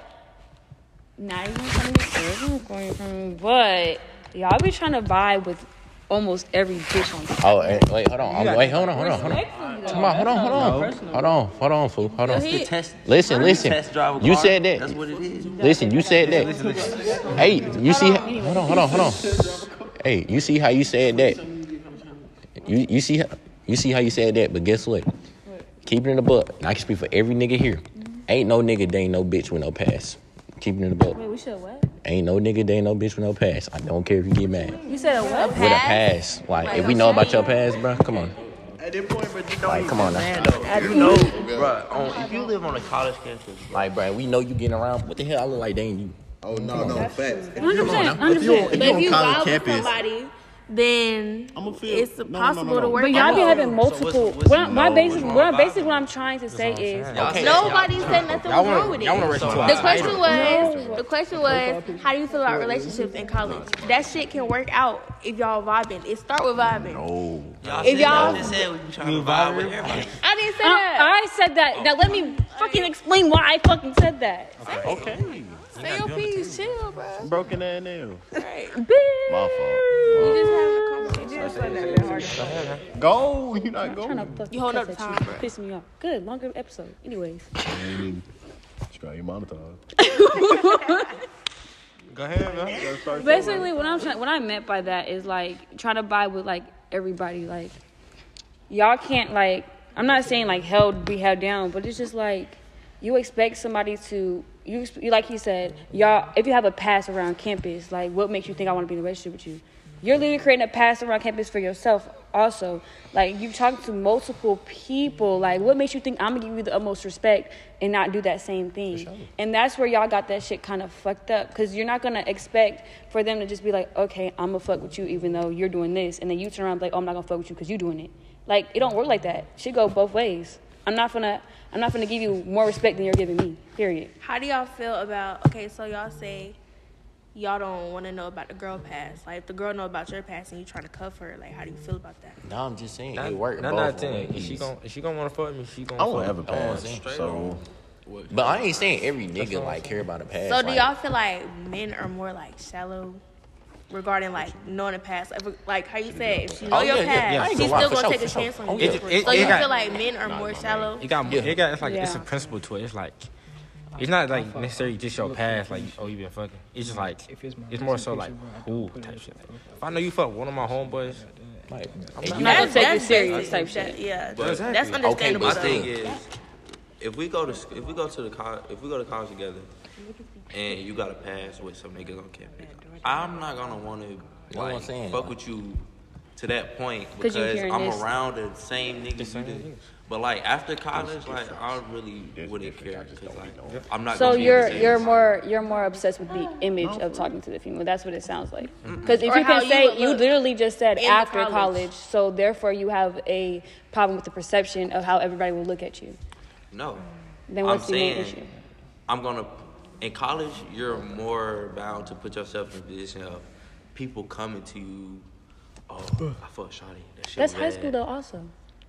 not even trying to get personal, going from, but y'all be trying to vibe with almost every bitch on.
oh, eh, wait, hold on. I'm, wait, hold on, hold on, hold on. Come on, hold on, hold on, hold on, hold on, fool, hold on.
He-
Test.
Listen, listen.
Test drive
You
car.
said that.
That's what it is.
Listen, you said that. Hey, you see? Hold on, hold on, hold on. Hey, you see how you said that? You you see how you see how you said that? But guess what? Keep it in the book. And I can speak for every nigga here. Ain't no nigga, they ain't no bitch with no pass. Keep it in the book.
Wait, we should what?
Ain't no nigga, they ain't no bitch with no pass. I don't care if you get mad.
You said a what?
With a pass. Like, if we know about your past, bro, come on.
At this point, but you don't
Like, come on now.
Man, though, you know, bro, on, if you live on a college campus,
Like, bro, we know you getting around. What the hell I look like? They ain't you.
Oh no, no, facts.
100%. 100%.
If you
But
on
you
college campus,
somebody, then
I'ma feel-
it's
no, no, no,
possible
no.
to work
But y'all be having multiple.
what's
what I, my basic,
wrong
what I,
about
basically what I'm trying to say is,
y'all
Nobody said nothing
Y'all
was wrong with
y'all
it. The question
title.
was, the question was, how do you feel about relationships in college? That shit can work out if y'all vibing. It start with vibing.
oh,
Y'all
If
said,
y'all-
y'all just said we trying to vibe with everybody.
I didn't say that.
I said that. Now let me fucking explain why I fucking said that.
okay.
Say your piece, chill, bro.
Broken ass nails.
Right.
My
You just having a conversation.
Go. You not
I'm trying to
going.
fucking
You hold up
cuss
the
at
time,
you. Piss me off. Good, longer episode. Anyways.
Try your monetize.
Go ahead, man.
Basically, what I'm trying, what I meant by that is like trying to buy with like everybody. Like, y'all can't like. I'm not saying like held be held down, but it's just like you expect somebody to you ex- like he said, y'all. If you have a pass around campus, like what makes you think I want to be in a relationship with you? You're literally creating a pass around campus for yourself. Also, like you've talked to multiple people. Like, what makes you think I'm gonna give you the utmost respect and not do that same thing? And that's where y'all got that shit kind of fucked up because you're not gonna expect for them to just be like, okay, I'm gonna fuck with you even though you're doing this, and then you turn around and be like, oh, I'm not gonna fuck with you because you're doing it. Like, it don't work like that. Shit go both ways. I'm not gonna, I'm not gonna give you more respect than you're giving me. Period.
How do y'all feel about okay, so y'all say y'all don't want to know about the girl past. Like if the girl know about your past and you trying to cuff her, like how do you feel about that?
No, I'm just saying
Not,
it worked
not,
both
not ten. If
ways.
she gon' if she gonna wanna fuck me, she gonna.
I won't
fuck
ever
me.
pass. So
But I ain't saying every nigga like care about a past.
So do
like,
y'all feel like men are more like shallow regarding like knowing the past? Like, like how you said, if she oh, know
Oh,
your
yeah, yeah,
past,
yeah. I ain't
she's still gonna
sure,
take a
sure.
chance on
Oh,
you.
It- it-
so
it
you
got-
feel like men are more shallow?
It got
Yeah.
it got it's like it's a principle to it. It's like it's not like necessarily just your past, like oh you been fucking. It's just like
If it's my
it's more so like
picture, bro, I can
who type shit. Like, if I know you fuck one of my homeboys,
like,
I'm not-
you-
not gonna take it serious type shit.
That- Yeah,
But-
Exactly.
that's understandable.
My
but
though.
thing is, if we go to sc- if we go to the college if we go to college together, and you got a pass with some niggas on campus, I'm not gonna want to
what I'm
like
saying,
fuck
like-
with you to that point
'Cause
because I'm
this.
around the same niggas you
same
did. But like after college, like I really wouldn't care because like I'm not.
So
gonna be in
you're
the
you're more you're more obsessed with the mm, image of talking to the female. That's what it sounds like. Because if
Or
you can say
would
you literally just said after
college.
college. so therefore you have a problem with the perception of how everybody will look at you.
No,
Then
I'm
what's the main issue?
I'm gonna. In college, you're more bound to put yourself in a position of people coming to you. Oh, I fuck Shawty. That shit
That's
was
high school though. Also,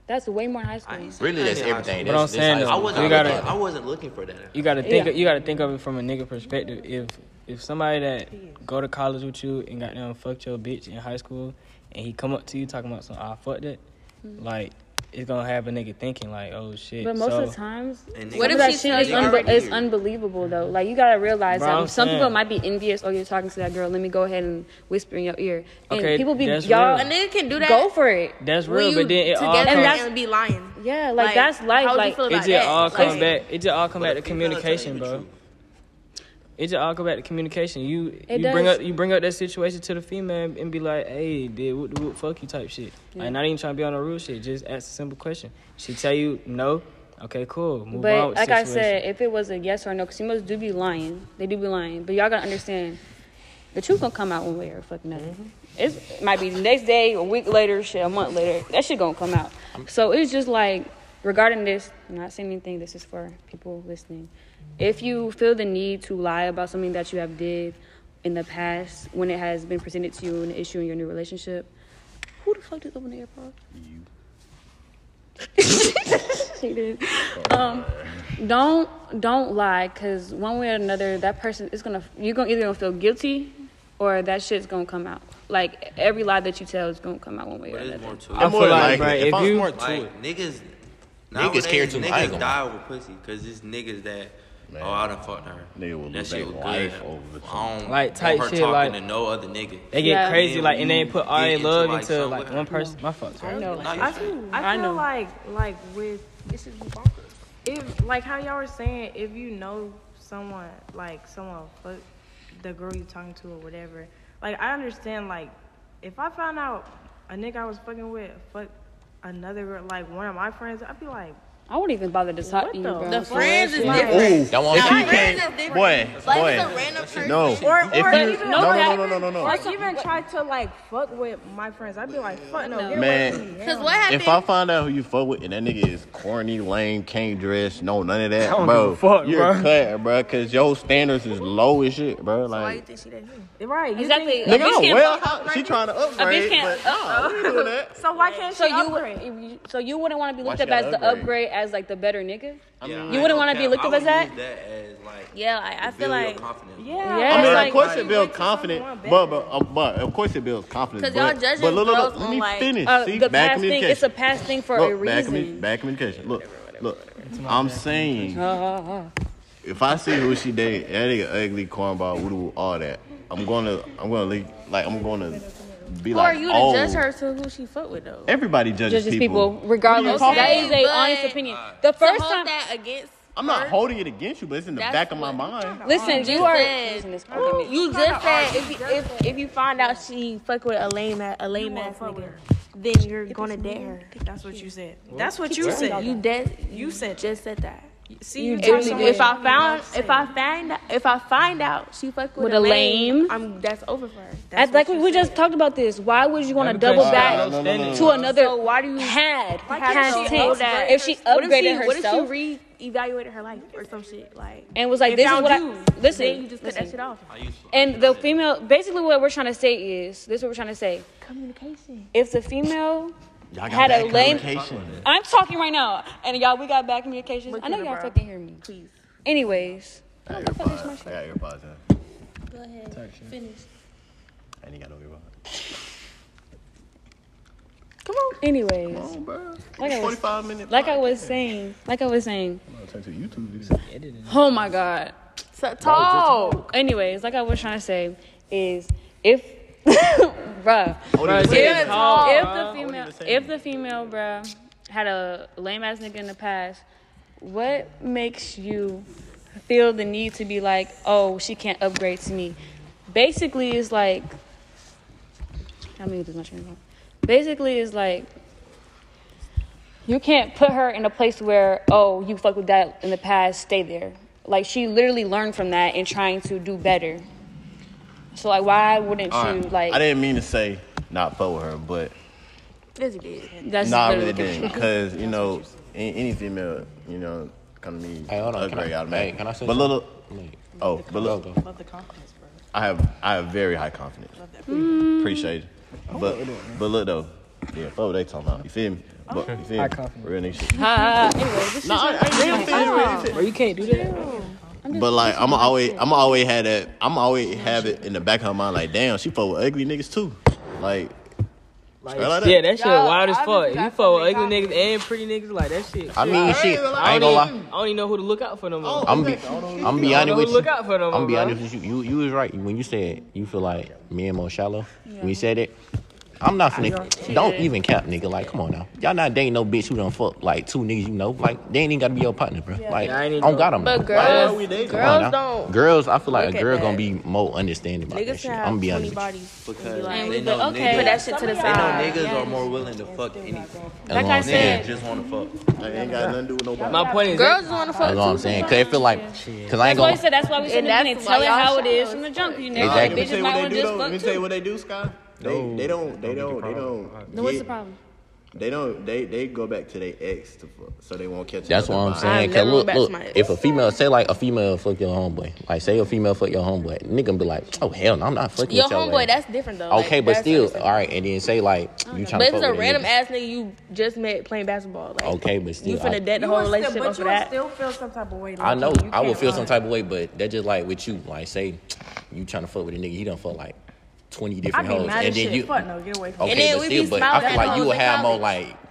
that's way more in high
I
school.
ain't
really, that's
that in high
everything.
school.
But I'm
That's- that's
saying
high
though,
I
school.
wasn't.
You gotta-
looking, I wasn't looking for that.
You gotta think.
Yeah.
You gotta think of it from a nigga perspective. If if somebody that go to college with you and got them fucked your bitch in high school, and he come up to you talking about some I fucked it, hmm. like it's gonna have a nigga thinking like, oh shit.
But most
so,
of the times,
What
some
if
of that shit is, unbe-
already
is unbelievable though. Like you gotta realize
Bro,
that
I'm
some people might be envious. Oh, you're talking to that girl. Let me go ahead and whisper in your ear. And
Okay,
people be
that's
y'all
real.
A nigga can do that.
go for it.
that's real, but then it all
together
And
comes.
that's-
and be lying.
Yeah, like,
Like,
that's life.
how would you
Like
feel
It
about
just
that?
all
Like-
come back. It just all come back to
female tell you
communication, bro. It just all come back to communication. You
It
you bring up you bring up that situation to the female and be like, hey, did what, what fuck you type shit.
Yeah.
Like not even trying to be on a real shit. Just ask a simple question. She tell you no. Okay, cool. Move on.
But like
the
I said, if it was a yes or no, because females do be lying. They do be lying. But y'all gotta understand, the truth gonna come out one way or fucking another. Mm-hmm. It's, it might be the next day, a week later, shit, a month later. That shit gonna come out. So it's just like regarding this. I'm not saying anything. This is for people listening. If you feel the need to lie about something that you have did in the past when it has been presented to you an issue in your new relationship, who the fuck did open the AirPod? You. she did. Um, don't don't lie, cause one way or another, that person is gonna you're gonna either gonna feel guilty, or that shit's gonna come out. Like every lie that you tell is gonna come out one way or
But there's
another.
more to
I
it.
feel
more
like,
likely,
bro,
if
if
I'm
you
smart-
Like niggas,
Niggas care too much.
Niggas
gonna
die over pussy because it's niggas that.
Man.
Oh, I done fucked her.
Nigga will
that
lose
shit
their
was
life
good.
over
I don't
Like,
want
type
her
shit,
talking
like-
to no other nigga.
they get
Yeah.
crazy like and they mm-hmm. put all
get
their love
like,
into like one person. My fault. sorry.
I know.
No, you're
I feel, I
I
feel
know.
like like with this is bonkers. if like how y'all were saying if you know someone like someone fuck the girl you talking to or whatever. Like I understand like if I found out a nigga I was fucking with fuck another girl like one of my friends, I'd be like,
I wouldn't even bother to talk to you, bro.
The friends
that
is
shit-
different.
Ooh,
That one-
if
Now,
you
friends
can't,
is different.
boy,
Like
boy,
it's a random person.
no,
or,
if you,
even
no, no, no, no, no, no, no.
or even try to like fuck with my friends. I'd be like, fuck no, get away
Man.
from me.
Cause what happened?
If I find out who you fuck with and that nigga is corny, lame, can't dress, no none of that,
don't
bro,
fuck,
you're
bro.
cut, bro, cause your standards is low as shit, bro.
so why you think she that new?
Right,
Exactly. A
nigga,
bitch
no,
can't
well,
fuck-
she trying to upgrade,
can't-
but nah, we doing that.
So why can't
So
she
you
upgrade?
would, so you wouldn't want to be looked up as the
upgrade?
upgrade as like the better nigga.
Yeah,
You wouldn't wanna be looked
cap.
up as that?
that as like
Yeah, like, I feel
build your
like yeah.
Yeah,
I mean,
it's
of course it builds confidence, but but, uh, but of course it builds confidence.
'Cause y'all
but,
judging
but look, look,
girls
look, let
on,
me
like-
finish.
Uh,
See,
the
bad
past thing, it's a past thing for a
Look, bad, commu-
reason.
bad communication. Look, look. I'm saying, if I see who she date, that nigga ugly, cornball, woo all that, I'm gonna, I'm gonna leave, like, I'm gonna be
Who
like,
are you to
oh,
judge her to who she fuck with though?
everybody judges,
Judges people, regardless.
Okay,
that is a
but
honest opinion. The
To
first
hold
time,
that against
I'm not
her,
holding it against you, but it's in the
That's
back of my mind.
listen,
You
you are.
said-
listen, this.
You just said if you, if if you find out she fuck with a lame a, a lame ass nigga, then you're gonna date her.
That's what you said. That's what you said.
You dead.
You said
just said that.
See, you
If, if I
what
found if I find if I find out she fuck with,
With
a
a
lame,
lame?
I'm that's over for her.
As, like we, we just talked about this. Why would you want to double back
got no standing.
to another?
So why do you
had
can't
past
she
tense?
that?
If she
What if
upgraded
she,
herself
What if she re-evaluated her life or some shit like?
and was like, "This is what
you,
I listen."
Then you just cut that
listen.
shit off.
And the female, basically, what we're trying to say is this: is what we're trying to say.
Communication.
If the female
Y'all got
had a
bad
lame. I'm talking right now, and y'all, we got bad communications. I know y'all
at her, bro.
fucking hear me.
Please.
Anyways,
I got earpods. I got earpods. huh?
Go ahead. Finish.
I ain't got no earpods.
come on. Anyways,
Oh, bro.
Like I was-
45 minutes.
like I was saying, like I was saying.
Turn to YouTube video.
Oh my god.
So, talk.
Anyways, like I was trying to say is if, bruh,
Bruh,
if, if
tall,
the
bruh.
female,
Hold it the
if the female, bruh, had a lame ass nigga in the past, what makes you feel the need to be like, oh, she can't upgrade to me? Basically, it's like, how many this much anymore? Basically, it's like. You can't put her in a place where, oh, you fuck with that in the past, stay there. Like she literally learned from that and trying to do better. So like, why wouldn't
All
you
right.
like?
I didn't mean to say not fuck with her, but
Yes, you did.
That's
nah, I really didn't. Because, you know, any, any female, you know, come to me,
Hey, hold on. Can
upgrade
I,
automatic.
hey, can I say
But little,
Like,
oh, but
go,
look.
Love the confidence, bro.
I have I have very high confidence. Appreciate it. But but look though, yeah, fuck what they talking about. You feel me? Oh. But you feel me?
High
me?
confidence.
Real nigga shit.
Ha, ha. Anyway, this
Nah, I,
is
I ain't even finished with it.
Bro, you can't do that.
But like I'm always I'm always had that I'm always have it in the back of my mind like damn she fuck with ugly niggas too. Like,
Like,
like that.
yeah, that shit
Y'all
wild as fuck.
obviously
You fuck with ugly niggas and pretty niggas, like that shit.
I mean, shit. I ain't gonna lie.
I don't even know who to look out for no more.
I'm be, I'm be honest with you.
look out for no more.
I'm be honest with you. You you was right when you said you feel like me and Mo shallow. When you said it, I'm not finna. Don't even cap, nigga. Like, come on now. Y'all not dating no bitch who done fuck like two niggas you know. Like, they ain't even gotta be your partner, bro. Like,
Yeah, I
I
ain't even
don't
know.
got them.
But
Like,
girls,
we dating?
come on
girls don't.
Girls, I feel like a girl gonna be more understanding about
Niggas
that shit. I'm
have
gonna be
20
honest. with
bodies.
Because
like,
they know
be like, okay.
Put that
niggas,
shit to the
they know
side.
niggas are more willing to fuck anything.
Like I said,
Just want to fuck.
I ain't got nothing to do with nobody.
My point is,
Girls want to fuck
That's what I'm saying. Cause it feel like, cause I ain't
that's why I
gonna.
said that's why we should
And
have tell it
y'all
how it is from the
as
jump. You know,
Exactly.
Let
bitches
tell
might
what
want
they
to
do
just
though. Let me
fuck
tell you what they do, Sky. They they don't they don't they don't.
Then what's the problem?
They don't they they go back to their ex to fuck, so they won't catch.
That's what I'm
vibe.
saying.
I've
Cause look,
back to
look.
my ex.
If a female say like a female fuck your homeboy, like say a female fuck your homeboy, nigga be like, oh hell no, I'm not fucking
Your
with your
homeboy,
ass.
that's different though. Like,
Okay, but still, all right, and then say like you trying
But
to
if
fuck
it's a random
nigga.
ass nigga you just met playing basketball, like
Okay, but still,
you finna
I-
dead the whole
would still,
relationship
but
off
you
of that.
still feel some type of way.
Like I know
You
I would
can't
feel
lie.
some type of way, but that's just like with you. Like say you trying to fuck with a nigga, he don't fuck like twenty different
be
hoes, and then you.
Fuck no, get away from me.
Okay,
then
but
we
still,
be
but
smiling
I feel
at
like you
hoes
will
in
have more
college.
like.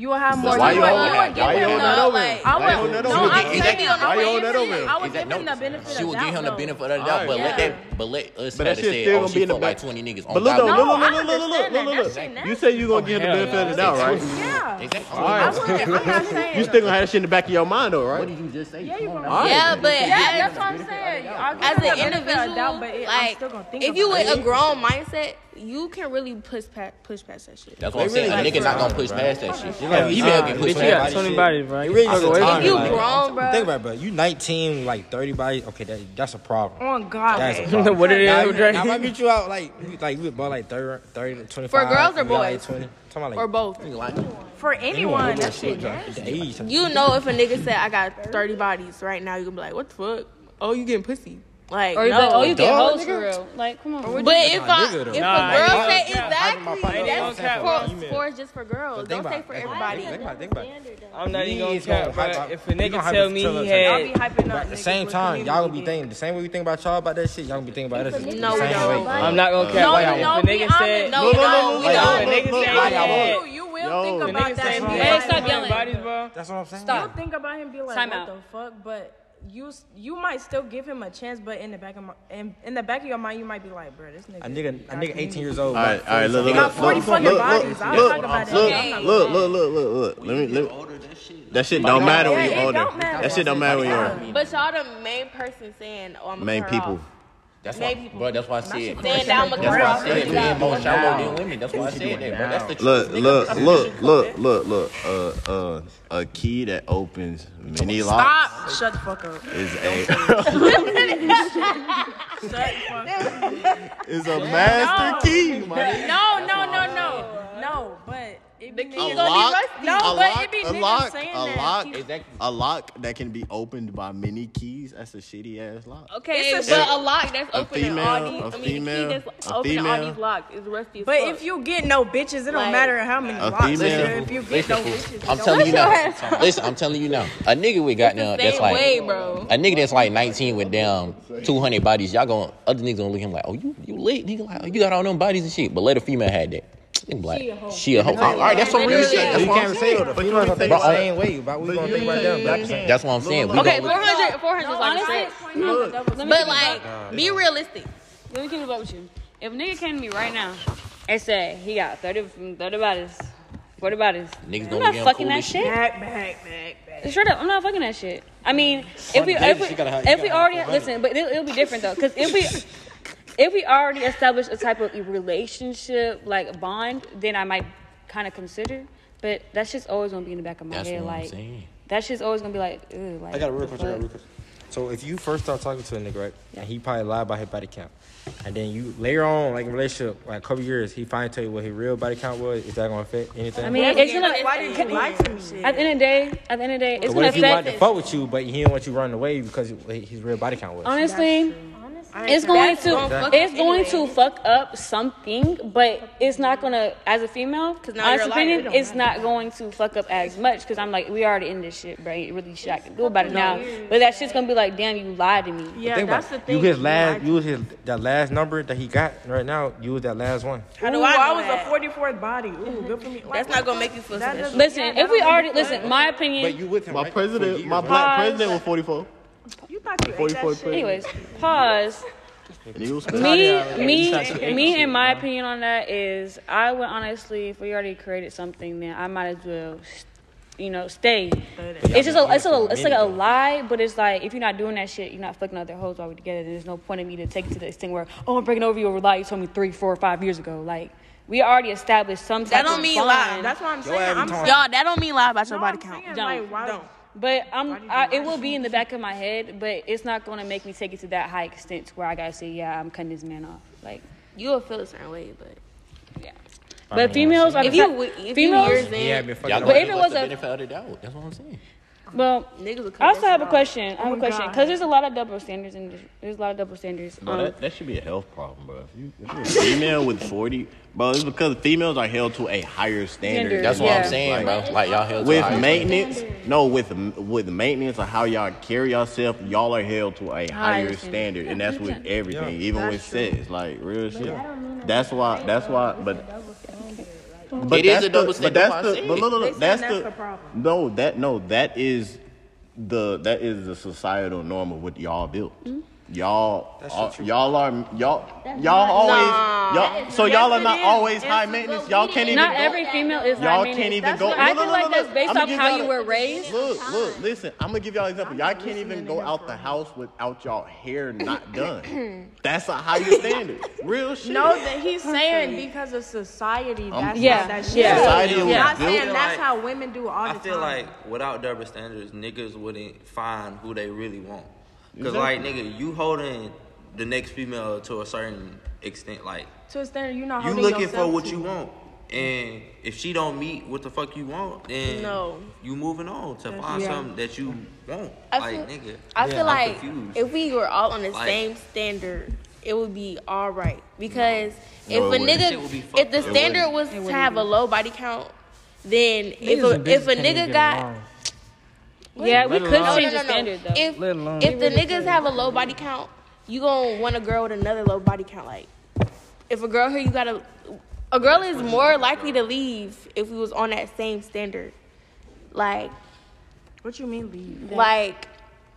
You will have more.
why
you
you holding that-
would give
why you
him
holding
the-
that over?
like-
Why
I
you
would.
holding that
No,
over?
I'm saying the
Why you holding that
in,
over?
I would
Is that
give
no?
him the benefit
She
of
will give him the benefit of the doubt, but let that. But let us
But that
to
shit
say,
still
oh,
gonna
she
be in the
fucked like
back.
twenty niggas.
But
on
look though, look, look,
I
look, look, look, look, look, look,
That shit
look. You say you gonna oh, give him the benefit of the doubt, right?
Yeah.
Exactly.
I would. I'm not saying.
You still gonna have that shit in the back of your mind, though, right?
What did you just say?
Yeah, you gonna.
Yeah, but
Yeah, that's what I'm saying. I'll give
as
him the
an
benefit of
individual,
doubt, but
like
still gonna think
if you
about
with a grown mindset, you can really push past push past that shit.
That's what I'm
They
saying.
really
A nigga not gonna push past that shit.
Like,
A female
nah,
can
bitch,
push
you
past that
20
shit.
bodies, bro.
It really
Fuck
just a
away from
time,
me.
You
like-
grown, bro.
Think about it, bro. You 19, like 30 bodies. Okay, that, that's a problem.
Oh God.
That's a problem.
What it is,
now,
Dre?
now, if I get you out, like, like you about like 30, 30 25.
For girls or
you got, like,
boys?
20. Talking about like
Or both.
For anyone, that shit.
the age.
You know if a nigga said I got thirty bodies right now, you gonna be like, what the fuck? Oh, you getting pussy? Like,
Or you
no.
be like, oh, you get
Dog,
hoes for real. Like, come on.
But if
Nah,
I,
nigga,
if
Nah,
a girl say exactly,
nigga,
that's
nigga,
for,
nigga,
for just for girls.
Think
Don't
about
say
it.
for
Think about it.
everybody.
Think about it. Think about it.
I'm not
He
even
is
gonna
gonna
cap,
hype
but
up-
if a
he
nigga
gonna hype
tell
up
me
till
he
us,
had,
like,
Y'all be hyping up
At the
niggas
same
with
time, y'all gonna be
community.
thinking the same way we think about y'all about that shit. Y'all gonna be thinking about us. the
No, we
same
don't.
way.
I'm not gonna cap.
No,
like,
no,
if a
be
nigga said,
honest. No,
No,
we
no, no,
don't.
no,
We
no,
don't.
no,
nigga
no,
say
no,
he
no,
had-
no.
You will
Yo.
think
The
about
nigga
that.
say
and
he
be
had
Hey,
like,
stop yelling.
bodies, bro.
That's what I'm saying.
Stop.
You'll think about him, be like,
Time
what
out.
the fuck? But you you might still give him a chance, but in the back of my in, in the back of your mind, you might be like, bro, this nigga.
A nigga, a nigga 18 years old.
All right, all right, look, look,
got
look,
40
look,
fucking
look,
bodies. I'll
look,
talk about that.
look, look, look, look, look, look. Let me, let. That shit don't matter when you
Yeah, it
older. That shit don't matter when you're older.
But y'all the main person saying, oh, I'm
Main
her
people.
Off.
That's
Made
why,
people-
but that's why I said.
Stand down,
That's why I
McGraw.
said men more shallow than women. That's why I said that. But that's the truth.
Look, look, look, look, look, look. Uh, uh, a key that opens many locks
Stop. Shut the fuck up.
is a
Shut the fuck up.
is a master key, man.
No, but it be
A
niggas-
lock,
No,
a
but
lock,
it be
a
niggas
lock,
saying
a
that.
lock,
Exactly.
a lock that can be opened by many keys. That's a shitty ass lock.
Okay,
It's a
but a lock that's
A
opening
female,
all
a
these. I mean,
female,
the key that's
a
opening all these locks is rusty as
But
fuck.
if you get no bitches, it don't
Like-
matter how many
A
locks.
female-
nigga. If you get no bitches,
I'm
it
telling you now. Listen, I'm telling you now. A nigga we got
now
that's like
way, bro.
a nigga that's like 19 with damn 200 bodies. Y'all going other niggas gonna look at him like, oh you you lit. Nigga like, oh, you got all them bodies and shit. But let a female had that. Nigga like, she a hoe. All right, that's some real shit. That's
You
what I'm
can't say
saying.
though. The females gonna think
Bro,
the same uh, way. About we gonna think about them. But
That's what I'm saying.
Okay, 400, 400 is like a stretch. Let me
But
keep it
like, be realistic.
let me keep it up with you. If a nigga came to me right now and said he got 30, 30 bodies, 40 bodies,
Niggas
I'm not
look at him
fucking that shit.
Back, back, back, back.
Straight up, I'm not fucking that shit. I mean, if we if we,
you gotta
if we already listen, but it'll, it'll be different though, because if we if we already established a type of relationship like a bond, then I might kind of consider. But that's just always gonna be in the back of my
That's
head,
what I'm
like
saying.
that's just always gonna be like, Ugh, like
I got a real
the
question. I got a real question. So if you first start talking to a nigga, right, and he probably lied about his body count, and then you later on, like in a relationship, like a couple years, he finally tell you what his real body count was. Is that gonna affect anything?
I mean, it's gonna.
Why did you lie to me?
At the end of the day, at the end of the day, it's
But
gonna
what if he wanted to fuck with you, but he didn't want you running away because his real body count was?
Honestly, it's going
gonna fuck
it's
up
going
anyway.
to fuck up something, but it's not gonna. As a female,
now you're
honest
a it
opinion, it's not going to fuck up as much because I'm like, we already in this shit, bro. Ain't really shit I can do about it now. But that shit's gonna be like, damn, you lied to me.
Yeah, that's
about
the thing.
You his last, you was his that last number that he got right now. You was that last one.
How do
Ooh,
I know
I was
that?
a 44th body. Ooh, mm-hmm. good for me.
That's not gonna make you feel
That
special.
Listen,
Yeah,
if we already listen, my opinion.
But you with him
My
right?
president,
For
my black
Pause.
president was 44.
You thought you ate
44
that shit.
Anyways, pause.
And he was
Me, me, me, and my opinion on that is, I would honestly, if we already created something, then I might as well, you know, stay. It's just a, it's a, it's like a lie, but it's like if you're not doing that shit, you're not fucking other hoes while we're together. Then there's no point in me to take it to this thing where, oh, I'm breaking over you over a lie you told me three, four, five years ago. Like we already established some type
That don't
of
mean
bond.
lie.
That's what I'm saying. I'm saying.
Y'all, that don't mean lie about your
No,
body
I'm
count.
saying,
Don't,
like, why-
don't.
But I'm,
Why did you
I, it will be in the back of my head, but it's not gonna make me take it to that high extent to where I gotta say, yeah, I'm cutting this man off. Like,
You'll feel a certain way, but
yeah.
I
But
mean,
females are
if
the
you
type-
wi- if you
females.
years in,
He had been fucking
Y'all
up.
But
gonna
if
give
it was a-
benefit of the doubt. That's what I'm saying.
Well,
niggas will cut
I also have a
shit
question. I have
Oh
a question because there's a lot of double standards in this. There's a lot of double standards.
Bro,
Um,
that, that should be a health problem, bro. If, you, if you're a female with 40, bro, it's because females are held to a higher standard.
Standard,
That's what
Yeah.
I'm saying, bro. Like y'all held
With
higher
maintenance, no, with with maintenance of how y'all carry yourself, y'all are held to a higher
standard.
standard, and that's with everything,
Yeah.
even with sex, like real shit. That's why. That's why. But. But
It is
that's
a double
the,
standard,
But
that's why I
that's the. But look, look, look, that's
that's
the.
the problem.
No, that no, that is the that is the societal norm of what y'all built. Hmm? Y'all, are, y'all are y'all y'all always y'all. So y'all are not always high maintenance. Y'all can't even.
not
go-
every female is high
Y'all can't even go.
what- I
Look,
feel
look,
like that's based
I'ma
off how
y'all
you
a-
were raised.
Look, look, listen. I'm gonna give y'all an example. Y'all can't even go out the house without y'all hair not done. That's a higher standard. Real shit.
No, that he's saying because of society. That's
Yeah,
how that shit.
yeah.
is.
Society
He's
was
not saying that's how women do all the
I feel like without double standards, niggas wouldn't find who they really want. Cause like nigga, you holding the next female to a certain extent. Like
to a standard, you're not
you
holding
looking for what
to.
you want. And if she don't meet what the fuck you want, then
No.
you moving on to find
Yeah.
something that you want.
I
like
feel-
nigga.
I feel
I'm
like
confused.
if we were all on the
Like-
same standard, it would be all right. Because
No,
if
it
a
wouldn't. That shit would
nigga,
be
if the standard was to have a low body count, then if
Niggas
a if a
bitches can't even
nigga got
along.
Yeah, we could
alone-
change the standard though.
if
Let alone-
if the niggas have a low body count, you gonna want a girl with another low body count. Like if a girl here, you gotta a girl is more likely to leave if we was on that same standard. Like
What you mean leave?
like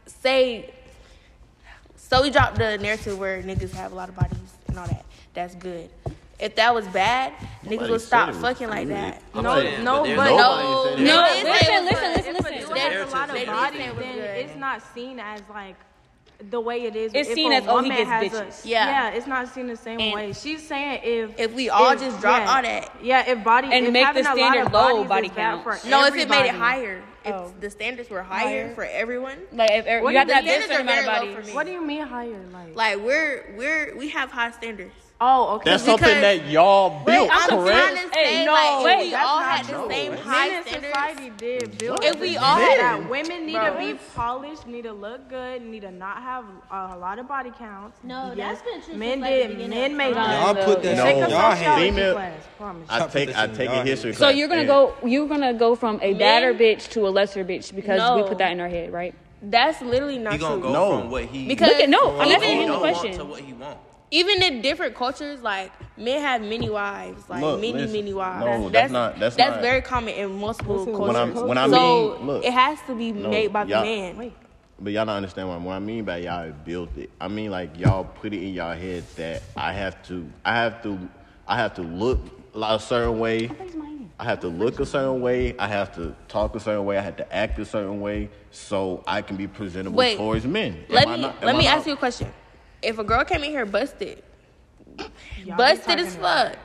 say so we dropped the narrative where niggas have a lot of bodies and all that. That's good. If that was bad, niggas would stop fucking like that.
No, no, but
no-
No,
said it.
no,
No,
they
listen, listen, listen, listen.
dude
That-
has a lot of
did
bodies,
say it was
then it's not seen as like the way it is.
It's
if
seen
a
as, oh, he
woman
gets
has
bitches.
A,
Yeah.
yeah, it's not seen the same
And-
way. She's saying if
If we all
if-
just drop
yeah.
all that.
yeah, if body
And
if
make the
a lot
standard
of
low
bodies
body count.
No, if it made it higher, if
Oh.
the standards were higher,
Higher?
for everyone,
Like if er-
What
you have
do
to
you
have this
think?
certain amount of
Standards are very low
bodies.
What do you mean higher? Like,
like we're we're we have high standards.
Oh, okay.
That's
Because-
something that y'all built,
I'm trying
correct?
to say,
Hey,
like,
no,
if we all had the
true.
same high
Men in
standards,
society did build
If we
this
all
that
had-
women need
Bro.
to be polished, need to look good, need to not have a lot of body counts.
No,
Yes,
that's been true
Men
since, like,
did. Men made
time.
that.
Y'all put that
No.
Take a
shit in y'all head.
sociology
Female-
class.
I
Y'all put
take I
shit
take a history
class.
So you're gonna go you're gonna go from a badder bitch to a lesser bitch because we put that in our head, right?
that's literally not
He gonna
true.
go
No.
from what he
Because
Look at no, I'm
what
asking
he
him the question.
to what he want.
Even in different cultures, like men have many wives, like
Look,
many,
listen.
many wives.
No, that's not- that's not-
very common in multiple cultures.
When I'm- when I
so
mean- look.
it has to be
No,
made by the
y'all-
man.
But y'all don't understand what, what I mean by y'all built it. I mean like y'all put it in y'all head that I have to, I have to, I have to look a certain way. I have to look a certain way. I have to talk a certain way. I have to act a certain way so I can be presentable
Wait,
towards men. Am
Let
I
me
not- am
let
I
me
not-
ask you a question. If a girl came in here busted,
Y'all
busted as fuck,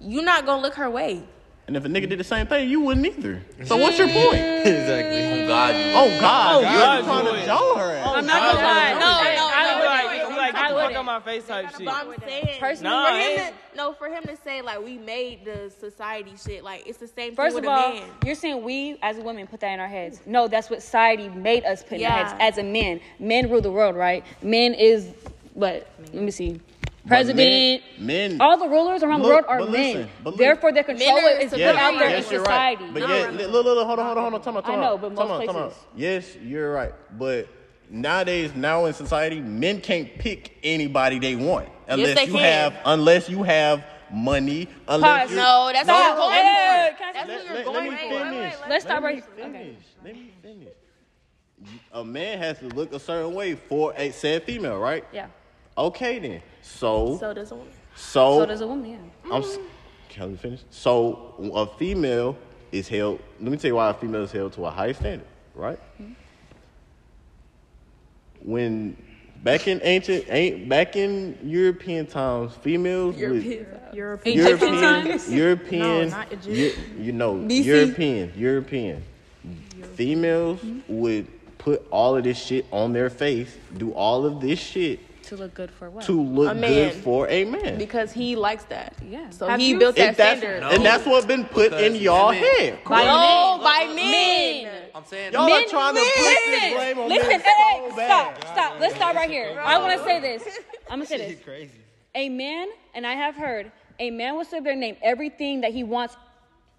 you not gonna look her way.
And if a nigga did the same thing, you wouldn't either. So what's your point?
exactly.
Oh God, you.
Oh God, oh,
you're
trying
you
to
would.
show her ass.
I'm not gonna lie.
No,
No,
no,
I
no,
would.
wait,
Like,
wait,
I'm like,
I
get the fuck
wouldn't.
my face type shit.
But I'm saying,
Personally,
for him to, no, for him to say like we made the society shit, like it's the same
First
thing
of
with
all,
man.
you're saying we as women put that in our heads. No, that's what society made us put in our heads as a men. Men rule the world, right? Men is what? Let me see. President.
men, men
all the rulers around the world are
but
men.
listen, but.
Therefore, their control
Men are
is put
superior.
out there
yes,
in society.
right. But yeah, li- look, look, look, hold on, hold on, hold on. Time out, time
I know, but
Time
most
out, time out.
places.
Yes, you're right. But nowadays, now in society, men can't pick anybody they want unless
they
you
can.
have unless you have money. Unless
Pause.
No, that's what
Stop.
you're going
Hey,
for. That's
say
what
let,
you're
let- let
going
me
for.
finish.
Let's stop right-
finish.
okay.
Let me finish. A man has to look a certain way for a said female, right?
Yeah.
Okay then. So
So does a woman.
so,
So does a woman. Yeah.
I'm. s- Can we finish? So a female is held. Let me tell you why a female is held to a high standard, right? Mm-hmm. When back in ancient, ain't back in European times, females would
European.
Egyptian
European,
times?
European,
No, not Egyptian.
you, you know,
BC?
European, European. Females mm-hmm. would put all of this shit on their face, do all of this shit
To look good for what?
to look
A
good
man.
for a man.
Because he likes that.
Yeah.
So
Have
he
you-
built that
If that's,
standard.
and that's what's been put in y'all
women-
head.
By
no,
men.
by men.
I'm saying
Y'all
Men-
are trying to put this blame on
Listen,
men
hey, hey,
so bad.
stop, stop. Let's stop right here. I want to say this. I'm gonna say this.
Crazy.
A man, and I have heard, a man will sit there and name everything that he wants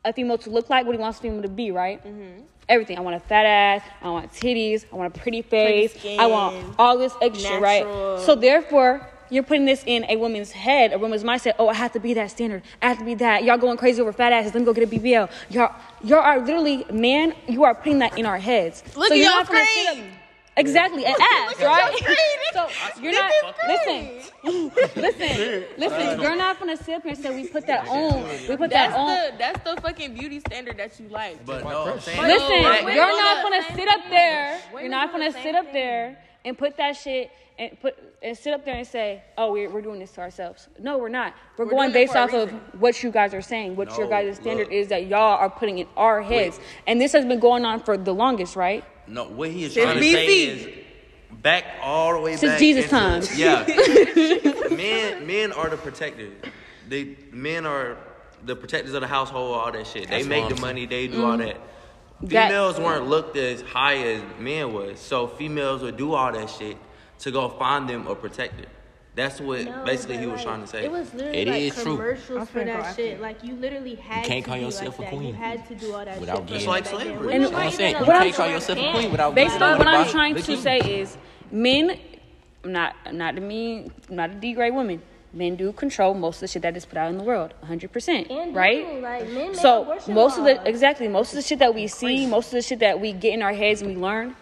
a female to look like, what he wants a female to be, right? Mm-hmm. Everything. I want a fat ass. I want titties. I want a pretty face.
skin,
I want all this extra,
natural.
right? So therefore, you're putting this in a woman's head, a woman's mindset. Oh, I have to be that standard. I have to be that. Y'all going crazy over fat asses. Let me go get a BBL. Y'all, y'all are literally, man. You are putting that in our heads.
Look
so
at
you're
your
not gonna sit
screen.
up- Exactly, an ass, right? so you're not
This
listen, listen, listen. Uh, you're not gonna sit up here and say we put that on. We put
That's
that on.
the that's the fucking beauty standard that you like.
But no,
Listen,
But
you're not gonna sit up there. You're not gonna sit up there and put that shit and put and sit up there and say, "Oh, we're, we're doing this to ourselves." No, we're not. We're,
We're
going based off of what you guys are saying, what your guys' standard
look.
is that y'all are putting in our heads, and this has been going on for the longest, right?
No, what he is
Since
trying to say is back all the way
Since
back
Jesus
into-
times.
Yeah, men men are the protectors. They men are the protectors of the household, all that shit.
That's
they make the
I'm
money, they do all
Mhm.
that.
That-
Females weren't looked as high as men was, so females would do all that shit to go find them a protector. That's what
No,
basically he was
like,
trying to say.
It was literally
It
like
is true.
commercials
I'm
for
finna go
that
after
shit.
you.
Like you literally had
can't
to
call
be
yourself
like
a
that. You
queen
had to do all that
without
shit.
getting-
Just like
back then.
slavery.
Women
And-
weren't
I'm
even
saying you
allowed
can't
to
call
wear
yourself a
pants.
queen without
Basically,
getting
what I'm
by
trying
the
to
king.
say is men, not not to mean, not to degrade women. Men do control most of the shit that is put out in the world, 100 percent,
And
right?
do, like, men make
So
abortion
most of
laws.
the exactly most of the shit that we see, most of the shit that we get in our heads and we learn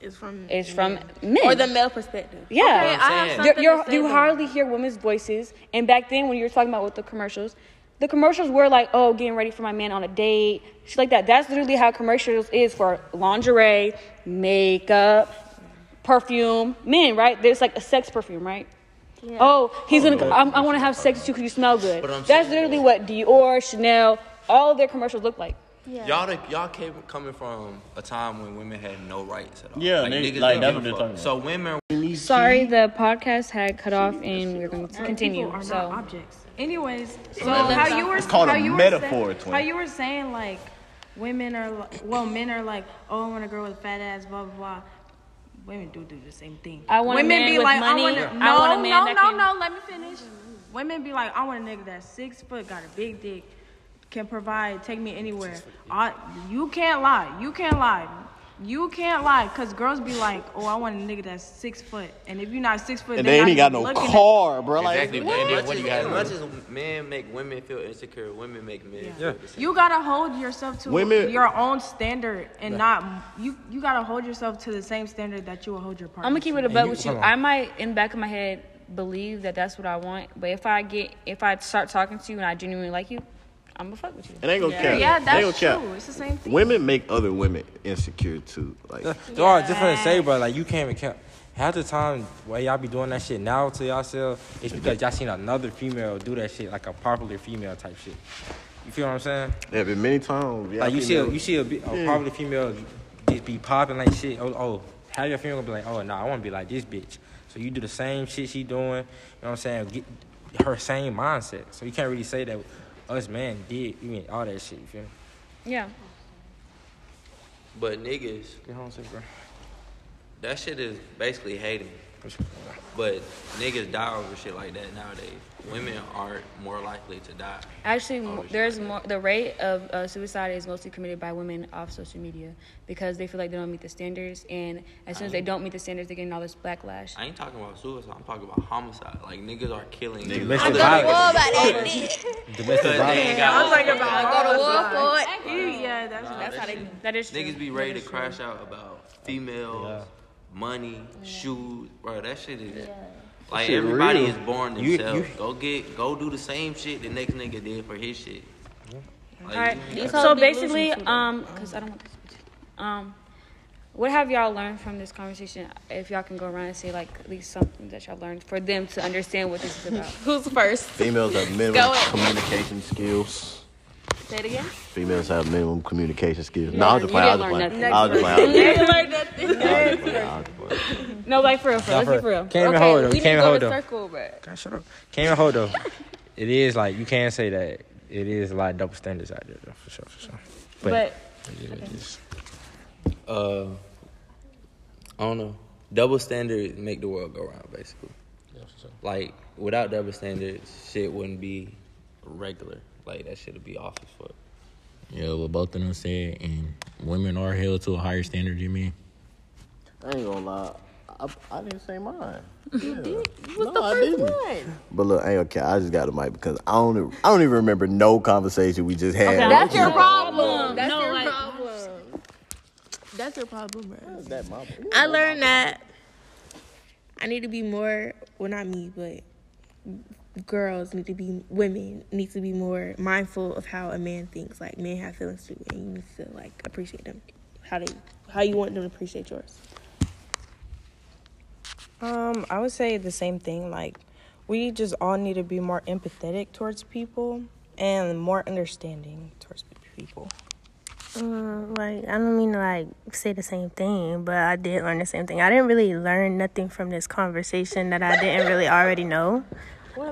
It's from
is from men.
or the male perspective.
Yeah,
Okay, I have.
You're, you're,
to say
you
then.
hardly hear women's voices. And back then, when you were talking about with the commercials, the commercials were like, "Oh, getting ready for my man on a date," shit like that. That's literally how commercials is for lingerie, makeup, perfume, men. Right? There's like a sex perfume, right? Oh, he's gonna. I'm, I want to have sex with you because you smell good. That's
saying-
literally what Dior, Chanel, all of their commercials look like.
Y'all, the- y'all came coming from a time when women had no rights at all.
Yeah, they-
niggas
like,
didn't
that's what they're
fuck.
talking
So women,
Sorry, the podcast had cut off, and we're going to continue.
People are
So.
not objects. Anyways, so how you were
it's called
how
a
you were saying, how you were saying like women are li- well men are like oh I want a girl with a fat ass blah blah blah. Women do do the same thing.
I want a
women
man
be
with
like
money.
I want a,
I
no
want a man
no
that
no
can-
no let me finish. Women be like I want a nigga that's six foot got a big dick can provide take me anywhere. I, you can't lie you can't lie. You can't lie, cause girls be like, "Oh, I want a nigga that's six foot," and if you're not six foot,
And
they're
they ain't got no
looking at-
car, bro. Like,
exactly.
What?
And then
What
what
you
you
got
as
to
much as men make women feel insecure, women make men.
Yeah.
Feel the same.
You gotta hold yourself to
Women-
your own standard and not you. You gotta hold yourself to the same standard that you will hold your partner.
I'm gonna keep it a
to.
buck
you-
with you. I might, in the back of my head, believe that that's what I want. But if I get, if I start talking to you and I genuinely like you, I'm gonna fuck with you.
it ain't gonna
Yeah,
count.
yeah,
It
that's
ain't gonna count.
true. It's the same thing.
Women make other women insecure too. Like,
So I just want to say, bro, like you can't even count. Half the time, why y'all be doing that shit now to yourself, it's because y'all seen another female do that shit, like a popular female type shit. You feel what I'm saying?
there been many times.
Like you see, a,
females-
you see a, a
Yeah.
popular female just be popping like shit. Oh, oh, how your female be like, oh, nah, I want to be like this bitch. So you do the same shit she doing. You know what I'm saying? Get her same mindset. So you can't really say that us man did. You mean all that shit? You feel me?
Yeah.
But niggas,
Get home, say, bro.
that shit is basically hating. But niggas die over shit like that nowadays. Women are more likely to die.
Actually,
over
there's
like
more. The rate of uh, suicide is mostly committed by women off social media because they feel like they don't meet the standards, and as soon as they don't meet the standards, they're getting all this backlash.
I ain't talking about suicide. I'm talking about homicide. Like niggas are killing.
Niggas
niggas
domestic
other
violence.
niggas
Domestic
because they
violence.
ain't got.
I'm
all-
talking about
Go to
all
war
the
for
time.
it.
Yeah, that's
Nah,
that's
that
how they.
shit-
That is true.
Niggas be ready to
true.
crash out about females,
Yeah.
money, shoes, bro. That shit is like
shit
everybody
real.
is born themselves.
you-
go get, go do the same shit the next nigga did for his shit. Like,
All right.
you-
So basically, um, because I don't want this. Um, what have y'all learned from this conversation? If y'all can go around and say like at least something that y'all learned for them to understand what this is about.
Who's first?
females have minimum
Go ahead.
communication skills.
Say it again.
Females have minimum communication skills.
Yeah,
No, I'll just play. I'll just play. I'll just play. I'll just play.
didn't learn nothing.
I'll just play. I'll just play.
No, like for real, for real. Let's be for real.
Can't even hold them. Can't even hold
to
them.
circle, bro.
God, shut up. Can't even hold though. It is like you can't say that it is a lot of double standards out there though, for sure, for sure.
But
yeah, it's-
uh, I don't know. Double standards make the world go round, basically. Like without double standards, shit wouldn't be regular. Like that shit would be off as fuck.
Yeah, what both of them said, and women are held to a higher standard than men.
I ain't gonna lie. I, I didn't say mine.
You did. You
No,
the
I didn't.
one.
But look, I ain't okay. I just got a mic because I don't. even- I don't even remember no conversation we just had.
Okay,
That's your
No,
problem. That's
no,
your
like-
problem. That's your problem, bro.
That my-
I learned that I need to be more. Well, not me, but girls need to be. Women need to be more mindful of how a man thinks. Like men have feelings too, and you need to like appreciate them. How they, how you want them to appreciate yours.
Um, I would say the same thing. Like, we just all need to be more empathetic towards people and more understanding towards people.
Mm, like I don't mean to like say the same thing, but I did learn the same thing. I didn't really learn nothing from this conversation that I didn't really already know.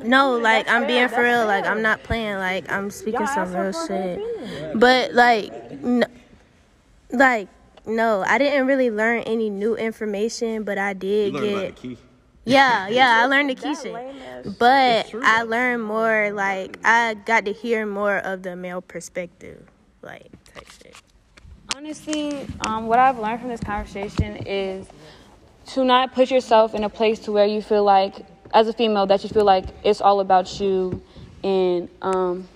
No, like I'm being for real. Like I'm not playing. Like I'm speaking some real shit. But like, n- like no, I didn't really learn any new information, but I did get. Yeah, yeah, I learned the key shit. But I learned more. Like I got to hear more of the male perspective, like type shit.
Honestly, um, what I've learned from this conversation is to not put yourself in a place to where you feel like, as a female, that you feel like it's all about you, and um,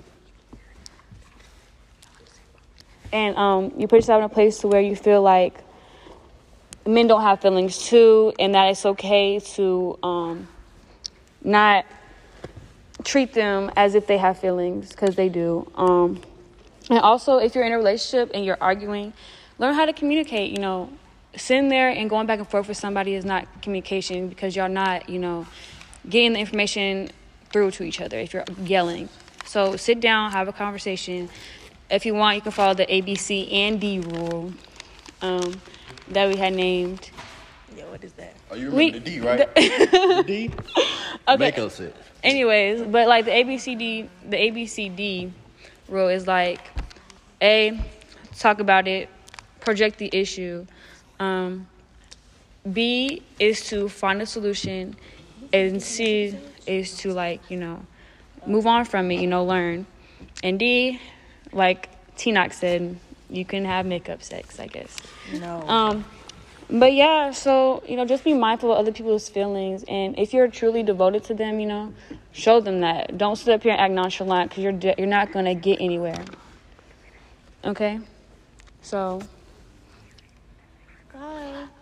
and um, you put yourself in a place to where you feel like men don't have feelings too, and that it's okay to um, not treat them as if they have feelings because they do. Um, and also, if you're in a relationship and you're arguing, learn how to communicate. You know, sitting there and going back and forth with somebody is not communication because y'all not, you know, getting the information through to each other if you're yelling. So sit down, have a conversation. If you want, you can follow the A, B, C, and D rule um, that we had named.
Yeah, what is that?
Oh, you
We-
the D, right? the D?
Okay.
Makeup set.
Anyways, but like the ABCD, the ABCD rule is like A, talk about it, project the issue. Um, B is to find a solution, and C is to like you know move on from it, you know, learn. And D, like T-Nox said, you can have makeup sex, I guess.
No.
Um, but yeah, so you know, just be mindful of other people's feelings, and if you're truly devoted to them, you know, show them that. Don't sit up here and act nonchalant because you're de- you're not gonna get anywhere. Okay, so.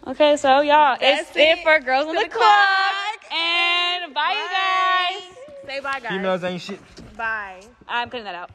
Okay, so y'all, it's it for girls in the clock, and bye, you guys.
Say bye, guys.
Females ain't shit.
Bye.
I'm cutting that out.